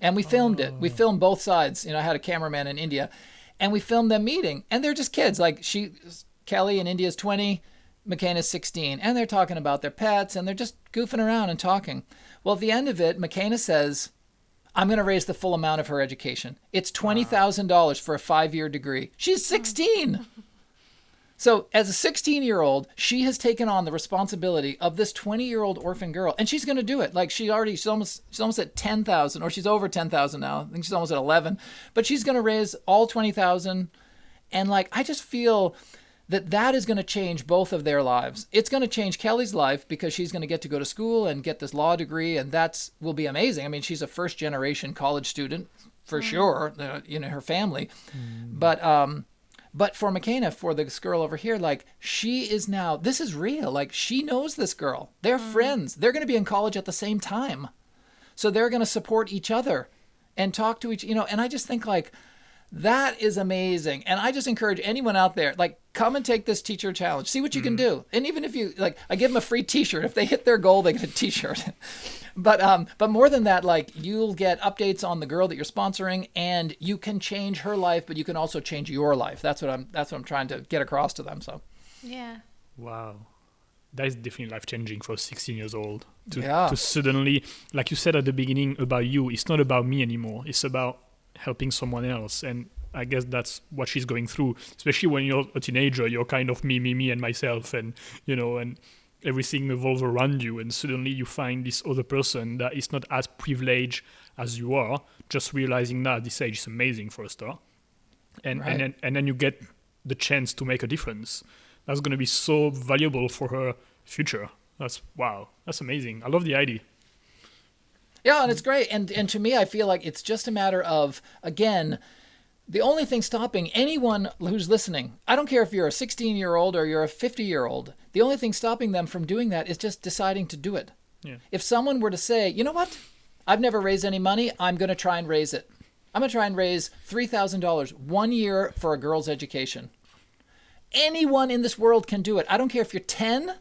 and we filmed it. We filmed both sides. You know, I had a cameraman in India, and we filmed them meeting. And they're just kids. Like she, Kelly in India's twenty, McKenna's sixteen, and they're talking about their pets, and they're just goofing around and talking. Well, at the end of it, McKenna says, "I'm going to raise the full amount of her education. It's twenty thousand dollars for a five-year degree. She's sixteen. So, as a 16 year old, she has taken on the responsibility of this 20 year old orphan girl, and she's going to do it. Like she already, she's almost, she's almost at 10,000, or she's over 10,000 now. I think she's almost at 11, but she's going to raise all 20,000. And like, I just feel that that is going to change both of their lives. It's going to change Kelly's life because she's going to get to go to school and get this law degree, and that's will be amazing. I mean, she's a first generation college student for sure, uh, you know, her family, but um but for McKenna, for this girl over here, like she is now, this is real. Like she knows this girl. They're friends. They're going to be in college at the same time. So they're going to support each other and talk to each, you know, and I just think like that is amazing. And I just encourage anyone out there, like come and take this teacher challenge. See what you can do. And even if you like I give them a free t-shirt. If they hit their goal, they get a t-shirt. but um but more than that, like you'll get updates on the girl that you're sponsoring and you can change her life, but you can also change your life. That's what I'm that's what I'm trying to get across to them. So Yeah. Wow. That is definitely life changing for 16 years old. To, Yeah. to suddenly, like you said at the beginning about you, it's not about me anymore. It's about helping someone else. And I guess that's what she's going through, especially when you're a teenager. You're kind of me, me, me, and myself, and, you know, and everything evolves around you. And suddenly you find this other person that is not as privileged as you are. Just realizing that this age is amazing for a start. And, Right. and, then, and then you get the chance to make a difference that's going to be so valuable for her future. That's wow. That's amazing. I love the idea. Yeah, and it's great. And and to me, I feel like it's just a matter of again, the only thing stopping anyone who's listening, I don't care if you're a 16 year old or you're a 50 year old, the only thing stopping them from doing that is just deciding to do it. Yeah. If someone were to say, you know what, I've never raised any money, I'm going to try and raise it. I'm going to try and raise $3,000 one year for a girl's education. Anyone in this world can do it. I don't care if you're 10,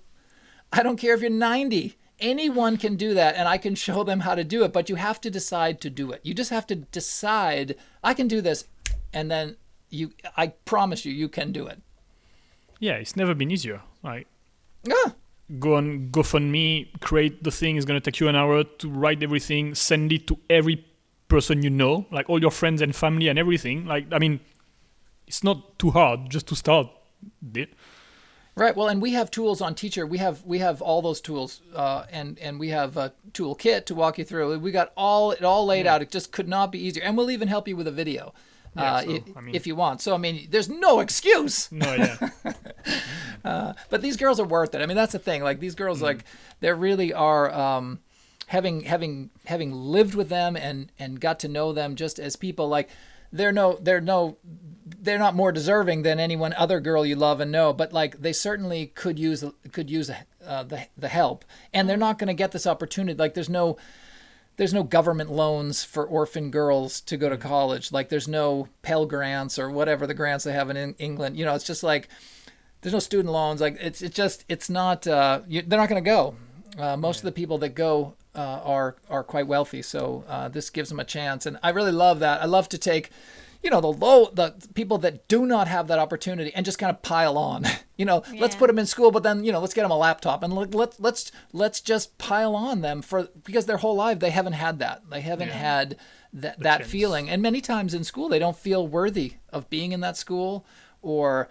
I don't care if you're 90. Anyone can do that, and I can show them how to do it, but you have to decide to do it. You just have to decide, I can do this, and then you, I promise you, you can do it. Yeah, it's never been easier. Like Yeah. go on GoFundMe, create the thing. It's gonna take you an hour to write everything, send it to every person you know, like all your friends and family and everything. Like I mean, it's not too hard just to start. it. Right. Well, and we have tools on Teacher. We have we have all those tools, uh, and and we have a toolkit to walk you through. We got all it all laid out. It just could not be easier, and we'll even help you with a video, Yeah, uh, so, i- mean- if you want. So I mean, there's no excuse. No, yeah, But these girls are worth it. I mean, that's the thing. Like these girls, like they really are. Um, having having having lived with them and and got to know them just as people, like they're no they're no they're not more deserving than any one other girl you love and know, but like they certainly could use could use uh, the the help, and they're not going to get this opportunity. Like there's no there's no government loans for orphan girls to go to college. Like there's no Pell grants or whatever the grants they have in England. You know, it's just like there's no student loans. Like it's it's just it's not. Uh, you, they're not going to go. Uh, most yeah. of the people that go uh, are are quite wealthy, so uh, this gives them a chance. And I really love that. I love to take you know the low the people that do not have that opportunity and just kind of pile on you know yeah. let's put them in school but then you know let's get them a laptop and let, let, let's let's just pile on them for because their whole life they haven't had that they haven't yeah. had that that chance. feeling and many times in school they don't feel worthy of being in that school or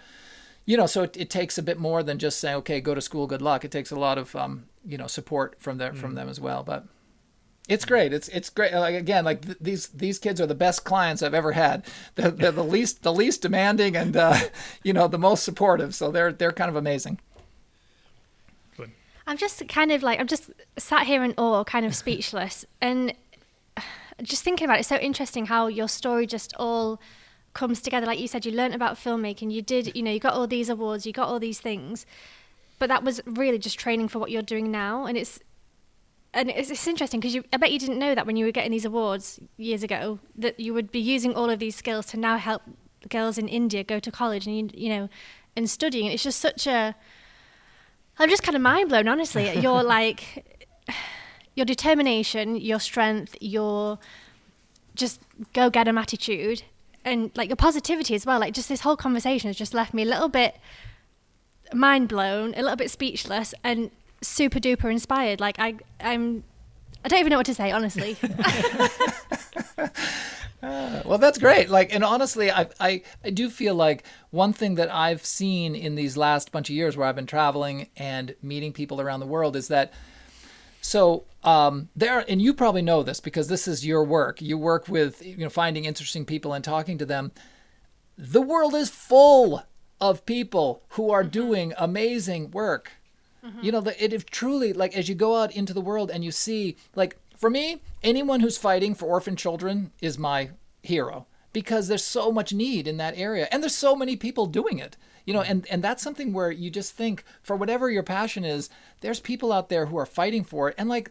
you know so it, it takes a bit more than just saying okay go to school good luck it takes a lot of um, you know support from their mm. from them as well but it's great. It's it's great. Like again, like th- these these kids are the best clients I've ever had. They're, they're the least the least demanding and uh, you know the most supportive. So they're they're kind of amazing. I'm just kind of like I'm just sat here in awe, kind of speechless, and just thinking about it. It's so interesting how your story just all comes together. Like you said, you learned about filmmaking. You did, you know, you got all these awards, you got all these things, but that was really just training for what you're doing now. And it's and it's, it's interesting because I bet you didn't know that when you were getting these awards years ago that you would be using all of these skills to now help girls in India go to college and you, you know and studying. It's just such a I'm just kind of mind blown, honestly. Your like your determination, your strength, your just go get 'em attitude, and like your positivity as well. Like just this whole conversation has just left me a little bit mind blown, a little bit speechless, and super duper inspired. Like I, I'm, I don't even know what to say, honestly. Uh, well, that's great. Like, and honestly, I, I, I do feel like one thing that I've seen in these last bunch of years where I've been traveling and meeting people around the world is that, so um, there, and you probably know this because this is your work. You work with, you know, finding interesting people and talking to them. The world is full of people who are mm-hmm. doing amazing work. Mm-hmm. You know, the, it is truly like as you go out into the world and you see, like for me, anyone who's fighting for orphan children is my hero because there's so much need in that area and there's so many people doing it you know and and that's something where you just think for whatever your passion is there's people out there who are fighting for it and like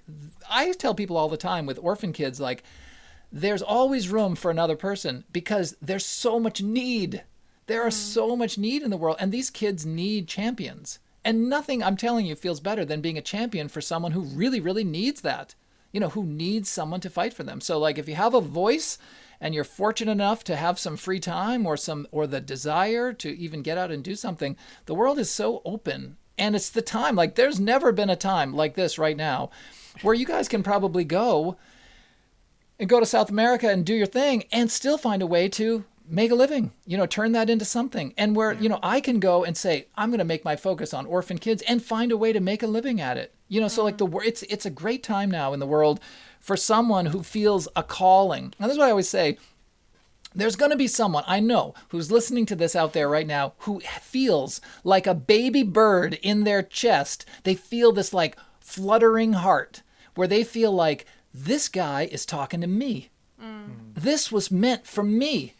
i tell people all the time with orphan kids like there's always room for another person because there's so much need there are mm. so much need in the world and these kids need champions and nothing, I'm telling you, feels better than being a champion for someone who really, really needs that. You know, who needs someone to fight for them. So, like, if you have a voice and you're fortunate enough to have some free time or some or the desire to even get out and do something, the world is so open. And it's the time. Like, there's never been a time like this right now where you guys can probably go and go to South America and do your thing and still find a way to make a living you know turn that into something and where you know i can go and say i'm going to make my focus on orphan kids and find a way to make a living at it you know so like mm-hmm. the it's it's a great time now in the world for someone who feels a calling and this is what i always say there's going to be someone I know who's listening to this out there right now who feels like a baby bird in their chest. They feel this like fluttering heart where they feel like this guy is talking to me. Mm. This was meant for me.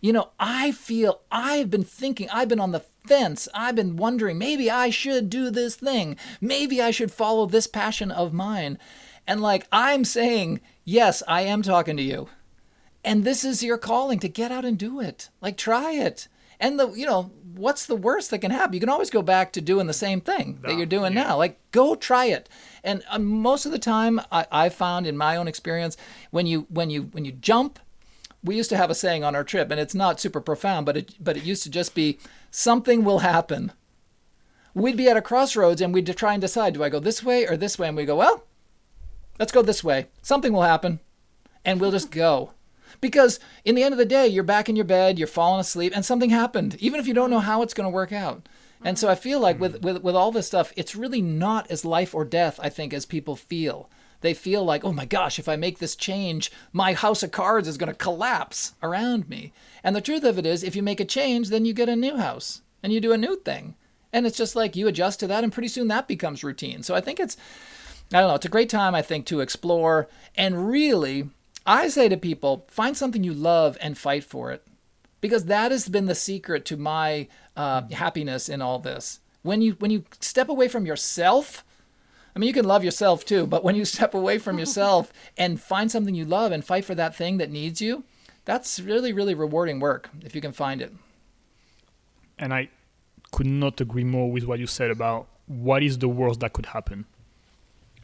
You know, I feel I've been thinking, I've been on the fence. I've been wondering, maybe I should do this thing. Maybe I should follow this passion of mine. And like I'm saying, yes, I am talking to you. And this is your calling to get out and do it. Like try it. And the you know, what's the worst that can happen? You can always go back to doing the same thing that you're doing yeah. now. Like go try it. And uh, most of the time I, I found in my own experience when you when you when you jump we used to have a saying on our trip, and it's not super profound, but it but it used to just be something will happen. We'd be at a crossroads and we'd try and decide, do I go this way or this way? And we go, well, let's go this way. Something will happen, and we'll just go. Because in the end of the day, you're back in your bed, you're falling asleep, and something happened, even if you don't know how it's going to work out. And so I feel like with, with, with all this stuff, it's really not as life or death, I think, as people feel they feel like, oh my gosh, if I make this change, my house of cards is going to collapse around me. And the truth of it is, if you make a change, then you get a new house and you do a new thing. And it's just like you adjust to that, and pretty soon that becomes routine. So I think it's, I don't know, it's a great time, I think, to explore. And really, I say to people, find something you love and fight for it. Because that has been the secret to my uh, happiness in all this. When you when you step away from yourself I mean, you can love yourself too, but when you step away from yourself and find something you love and fight for that thing that needs you, that's really, really rewarding work if you can find it. And I could not agree more with what you said about what is the worst that could happen.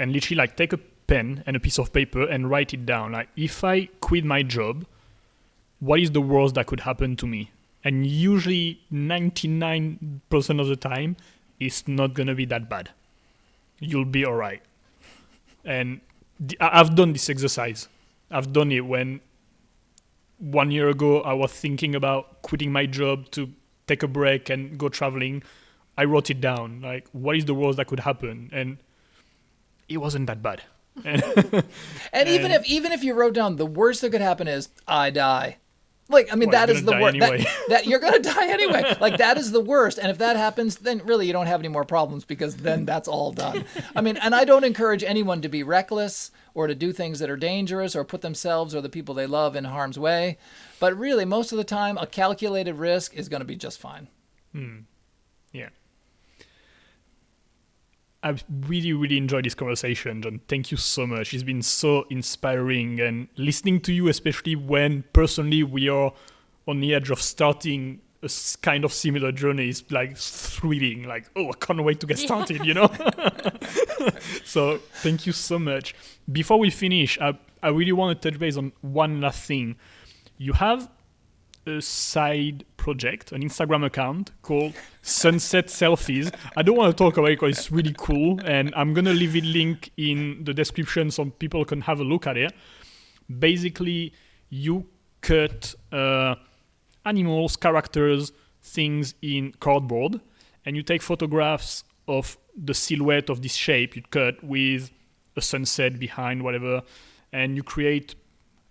And literally, like, take a pen and a piece of paper and write it down. Like, if I quit my job, what is the worst that could happen to me? And usually, 99% of the time, it's not going to be that bad. You'll be all right. And the, I've done this exercise. I've done it when one year ago I was thinking about quitting my job to take a break and go traveling. I wrote it down. Like, what is the worst that could happen? And it wasn't that bad. and, and even if even if you wrote down the worst that could happen is I die. Like I mean well, that is the worst. Anyway. That, that, you're gonna die anyway. like that is the worst. And if that happens, then really you don't have any more problems because then that's all done. I mean, and I don't encourage anyone to be reckless or to do things that are dangerous or put themselves or the people they love in harm's way. But really, most of the time, a calculated risk is going to be just fine. Hmm. Yeah. I've really, really enjoyed this conversation, John. Thank you so much. It's been so inspiring and listening to you, especially when personally we are on the edge of starting a kind of similar journey is like thrilling. Like, oh, I can't wait to get started, you know? so thank you so much. Before we finish, I, I really want to touch base on one last thing. You have a side project, an Instagram account called Sunset Selfies. I don't want to talk about it because it's really cool, and I'm gonna leave it link in the description so people can have a look at it. Basically, you cut uh, animals, characters, things in cardboard, and you take photographs of the silhouette of this shape you cut with a sunset behind, whatever, and you create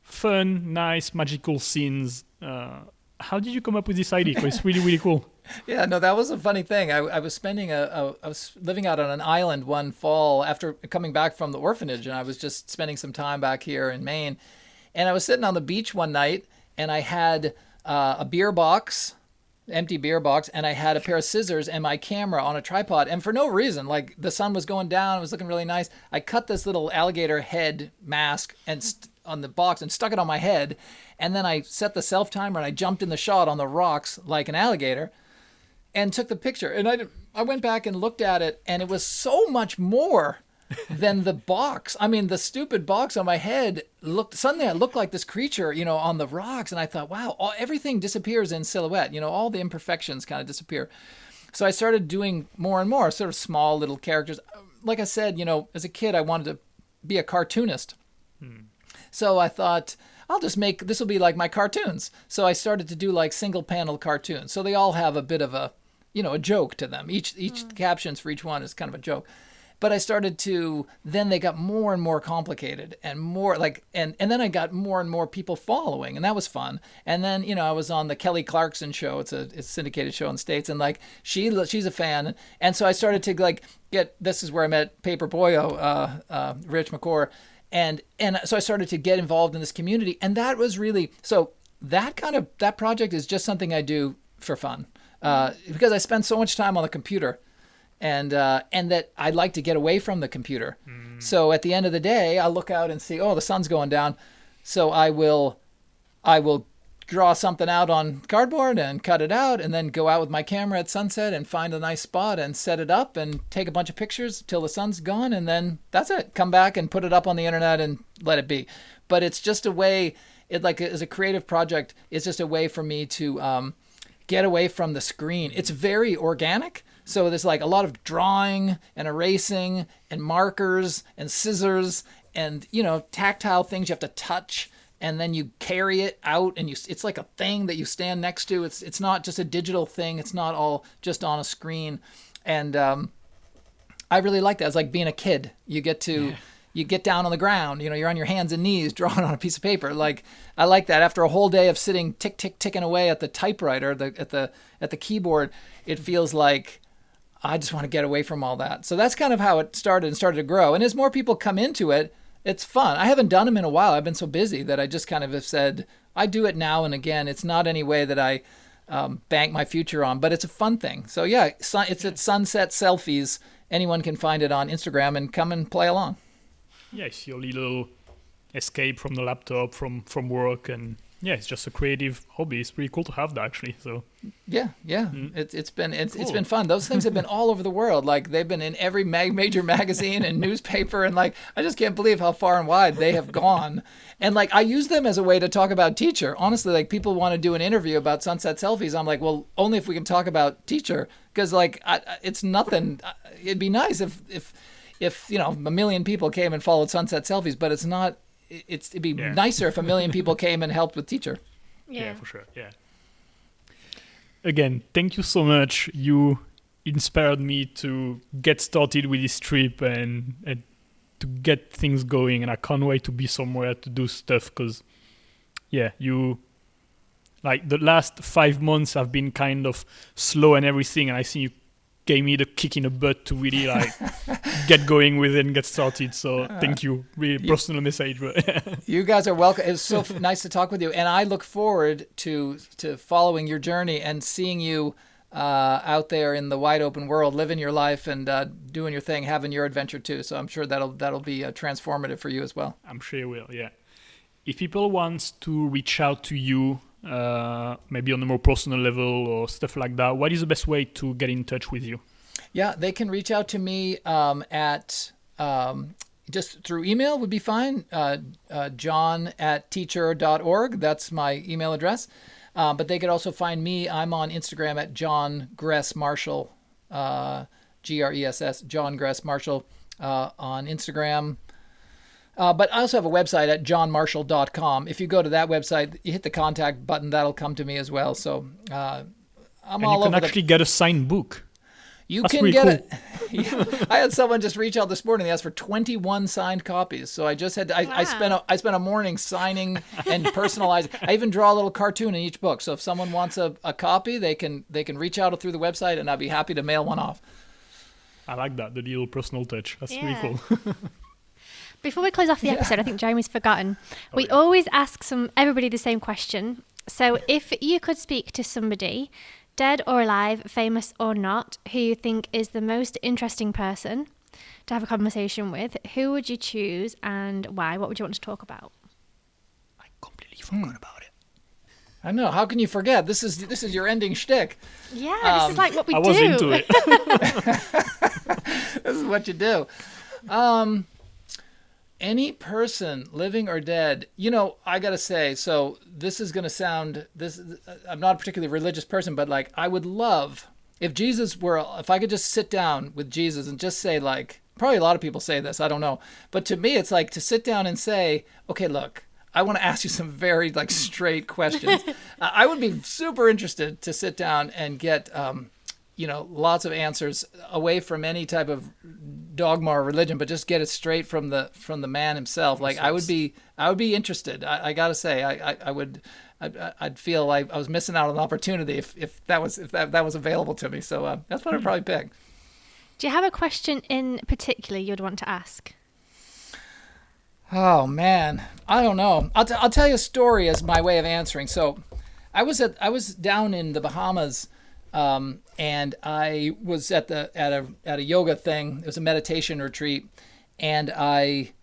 fun, nice, magical scenes. Uh, how did you come up with this idea? it's really, really cool. Yeah, no, that was a funny thing. I, I was spending a, a, I was living out on an island one fall after coming back from the orphanage, and I was just spending some time back here in Maine. And I was sitting on the beach one night, and I had uh, a beer box, empty beer box, and I had a pair of scissors and my camera on a tripod. And for no reason, like the sun was going down, it was looking really nice. I cut this little alligator head mask and st- on the box and stuck it on my head. And then I set the self timer and I jumped in the shot on the rocks like an alligator and took the picture. And I, I went back and looked at it, and it was so much more than the box. I mean, the stupid box on my head looked suddenly I looked like this creature, you know, on the rocks, and I thought, wow, all, everything disappears in silhouette. You know, all the imperfections kind of disappear. So I started doing more and more, sort of small little characters. Like I said, you know, as a kid, I wanted to be a cartoonist. Hmm. So I thought, I'll just make this will be like my cartoons. So I started to do like single panel cartoons. So they all have a bit of a, you know, a joke to them. Each each mm. captions for each one is kind of a joke. But I started to then they got more and more complicated and more like and and then I got more and more people following and that was fun. And then you know I was on the Kelly Clarkson show. It's a it's a syndicated show in the states and like she she's a fan and so I started to like get this is where I met Paperboyo, uh, uh, Rich McCor and and so I started to get involved in this community, and that was really so. That kind of that project is just something I do for fun uh, because I spend so much time on the computer, and uh, and that I'd like to get away from the computer. Mm. So at the end of the day, I look out and see, oh, the sun's going down, so I will, I will draw something out on cardboard and cut it out and then go out with my camera at sunset and find a nice spot and set it up and take a bunch of pictures till the sun's gone and then that's it. Come back and put it up on the internet and let it be. But it's just a way it like as a creative project it's just a way for me to um, get away from the screen. It's very organic. So there's like a lot of drawing and erasing and markers and scissors and you know tactile things you have to touch and then you carry it out and you it's like a thing that you stand next to. It's it's not just a digital thing. It's not all just on a screen. And um, i really like that. It's like being a kid. You get to yeah. you get down on the ground you know you're on your hands and knees drawing on a piece of paper. Like i like that. After a whole day of sitting tick tick ticking away at the typewriter the, at the at the keyboard it feels like i just want to get away from all that. So that's kind of how it started and started to grow. And as more people come into it it's fun. I haven't done them in a while. I've been so busy that I just kind of have said I do it now and again. It's not any way that I um, bank my future on, but it's a fun thing. So yeah, it's at Sunset Selfies, anyone can find it on Instagram and come and play along. Yes, your little escape from the laptop, from from work, and yeah, it's just a creative hobby. It's pretty cool to have that actually. So Yeah, yeah. Mm. It's it's been it's, it's Cool. been fun. Those things have been all over the world. Like they've been in every mag- major magazine and newspaper, and like I just can't believe how far and wide they have gone. And like I use them as a way to talk about TeachHer. Honestly, like people want to do an interview about sunset selfies. I'm like, well, only if we can talk about TeachHer, because like I- it's nothing. It'd be nice if if if you know a million people came and followed sunset selfies, but it's not. It- It's it'd be Yeah. nicer if a million people came and helped with TeachHer. yeah, for sure. Yeah. Again, thank you so much. You inspired me to get started with this trip and, and to get things going. And I can't wait to be somewhere to do stuff because, yeah, you like the last five months have been kind of slow and everything. And I think you gave me the kick in the butt to really like get going with it and get started. So thank you. Really personal message. But You guys are welcome. It's so f- nice to talk with you, and I look forward to to following your journey and seeing you uh, out there in the wide open world, living your life and uh, doing your thing, having your adventure too. So I'm sure that'll that'll be uh, transformative for you as well. I'm sure you will, yeah. If people want to reach out to you, uh, maybe on a more personal level or stuff like that, what is the best way to get in touch with you? Yeah, they can reach out to me um, at um, just through email would be fine. Uh, uh, John at teachher.org. That's my email address. Um, but they could also find me. I'm on Instagram at John Gress Marshall, uh, G R E S S, John Gress Marshall uh, on Instagram. Uh, but I also have a website at johnmarshall.com. If you go to that website, you hit the contact button, that'll come to me as well. So uh, I'm And all over. you can over the actually get a signed book. you That's can get cool. it. Yeah. I had someone just reach out this morning. They asked for 21 signed copies. So I just had to, I, I spent a, I spent a morning signing and personalizing. I even draw a little cartoon in each book. So if someone wants a, a copy, they can they can reach out through the website, and I'd be happy to mail one off. I like that, the little personal touch. That's Yeah. really cool. Before we close off the episode, I think Jeremy's forgotten. Oh, we always ask some everybody the same question. So, if you could speak to somebody, dead or alive, famous or not, who you think is the most interesting person to have a conversation with, who would you choose and why? What would you want to talk about? I completely forgot about it. I know. How can you forget? This is this is your ending shtick. Yeah, this Um, is like what we do. I was into it. This is what you do. Um, any person, living or dead, you know, I gotta say. So this is gonna sound. This I'm not a particularly religious person, but like I would love if Jesus were. If I could just sit down with Jesus and just say like. Probably a lot of people say this. I don't know, but to me, it's like to sit down and say, "Okay, look, I want to ask you some very like straight questions." I I would be super interested to sit down and get, um, you know, lots of answers away from any type of dogma or religion, but just get it straight from the from the man himself. Like I would be, I would be interested. I, I gotta say, I, I, I would, I'd, I'd feel like I was missing out on an opportunity if, if that was if that, that was available to me. So uh, that's what I'd probably pick. Do you have a question in particular you'd want to ask? Oh man, I don't know. I'll, t- I'll tell you a story as my way of answering. So, I was at I was down in the Bahamas, um, and I was at the at a at a yoga thing. It was a meditation retreat, and I,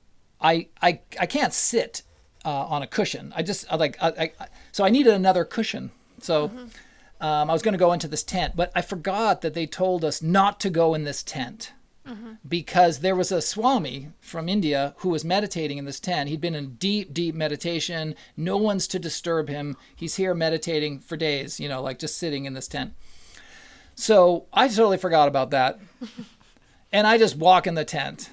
I I I can't sit uh, on a cushion. I just I like I, I so I needed another cushion. So. Um, I was going to go into this tent, but I forgot that they told us not to go in this tent because there was a Swami from India who was meditating in this tent. He'd been in deep, deep meditation. No one's to disturb him. He's here meditating for days, you know, like just sitting in this tent. So I totally forgot about that. and I just walk in the tent.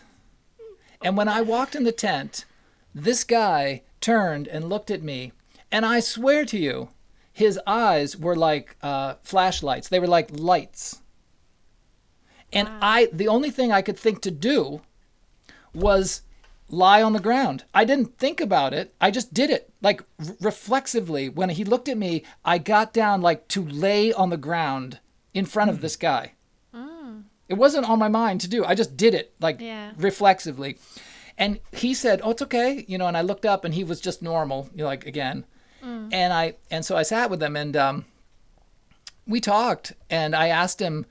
And when I walked in the tent, this guy turned and looked at me. And I swear to you, his eyes were like uh, flashlights, they were like lights. And I, the only thing I could think to do was lie on the ground. I didn't think about it. I just did it. Like r- reflexively, when he looked at me, I got down like to lay on the ground in front of hmm. this guy. Mm. It wasn't on my mind to do. I just did it like Yeah. reflexively. And he said, "Oh, it's okay," you know. And I looked up, and he was just normal, you know, like again. Mm. And I and so I sat with him, and um, we talked, and I asked him,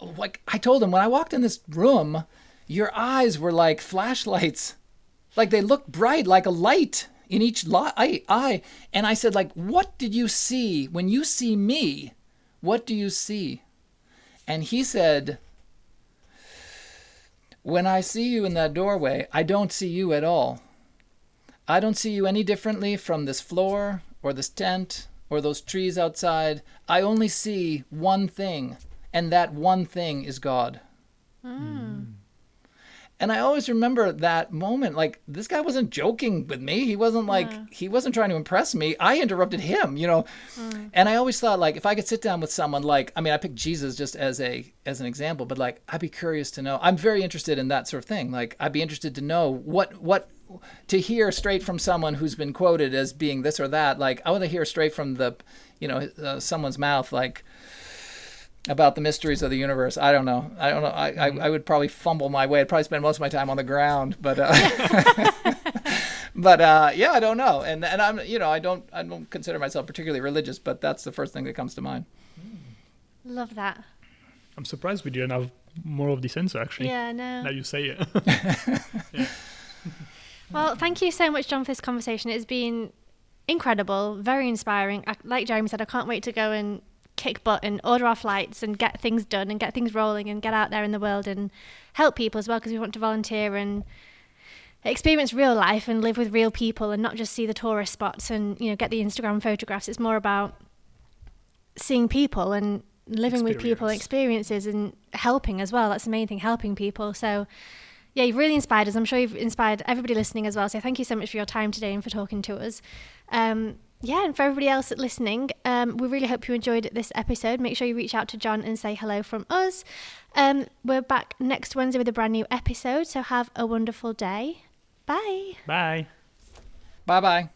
like I told him when I walked in this room, your eyes were like flashlights, like they looked bright, like a light in each li- eye. And I said, like, what did you see when you see me? What do you see? And he said, when I see you in that doorway, I don't see you at all. I don't see you any differently from this floor or this tent or those trees outside. I only see one thing, and that one thing is God. Mm. And I always remember that moment. Like this guy wasn't joking with me. He wasn't like yeah. he wasn't trying to impress me. I interrupted him, you know. Mm. And I always thought like if I could sit down with someone like I mean I picked Jesus just as a as an example, but like I'd be curious to know. I'm very interested in that sort of thing. Like I'd be interested to know what what to hear straight from someone who's been quoted as being this or that. Like I want to hear straight from the you know uh, someone's mouth like about the mysteries of the universe. I don't know. I don't know. I, I, I, would probably fumble my way. I'd probably spend most of my time on the ground, but uh, but uh, yeah, I don't know. And and I'm you know I don't I don't consider myself particularly religious, but that's the first thing that comes to mind. Love that. I'm surprised we didn't have more of this answer actually. Yeah, no. Now you say it. yeah. Well, thank you so much, John, for this conversation. It's been incredible, very inspiring. I, like Jeremy said, I can't wait to go and kick butt and order our flights and get things done and get things rolling and get out there in the world and help people as well because we want to volunteer and experience real life and live with real people and not just see the tourist spots and you know get the Instagram photographs. It's more about seeing people and living Experience. with people, experiences and helping as well. That's the main thing, helping people. So yeah, you've really inspired us. I'm sure you've inspired everybody listening as well. So thank you so much for your time today and for talking to us. Um, yeah, and for everybody else listening, um, we really hope you enjoyed this episode. Make sure you reach out to John and say hello from us. Um, we're back next Wednesday with a brand new episode, so have a wonderful day. Bye. Bye. Bye bye.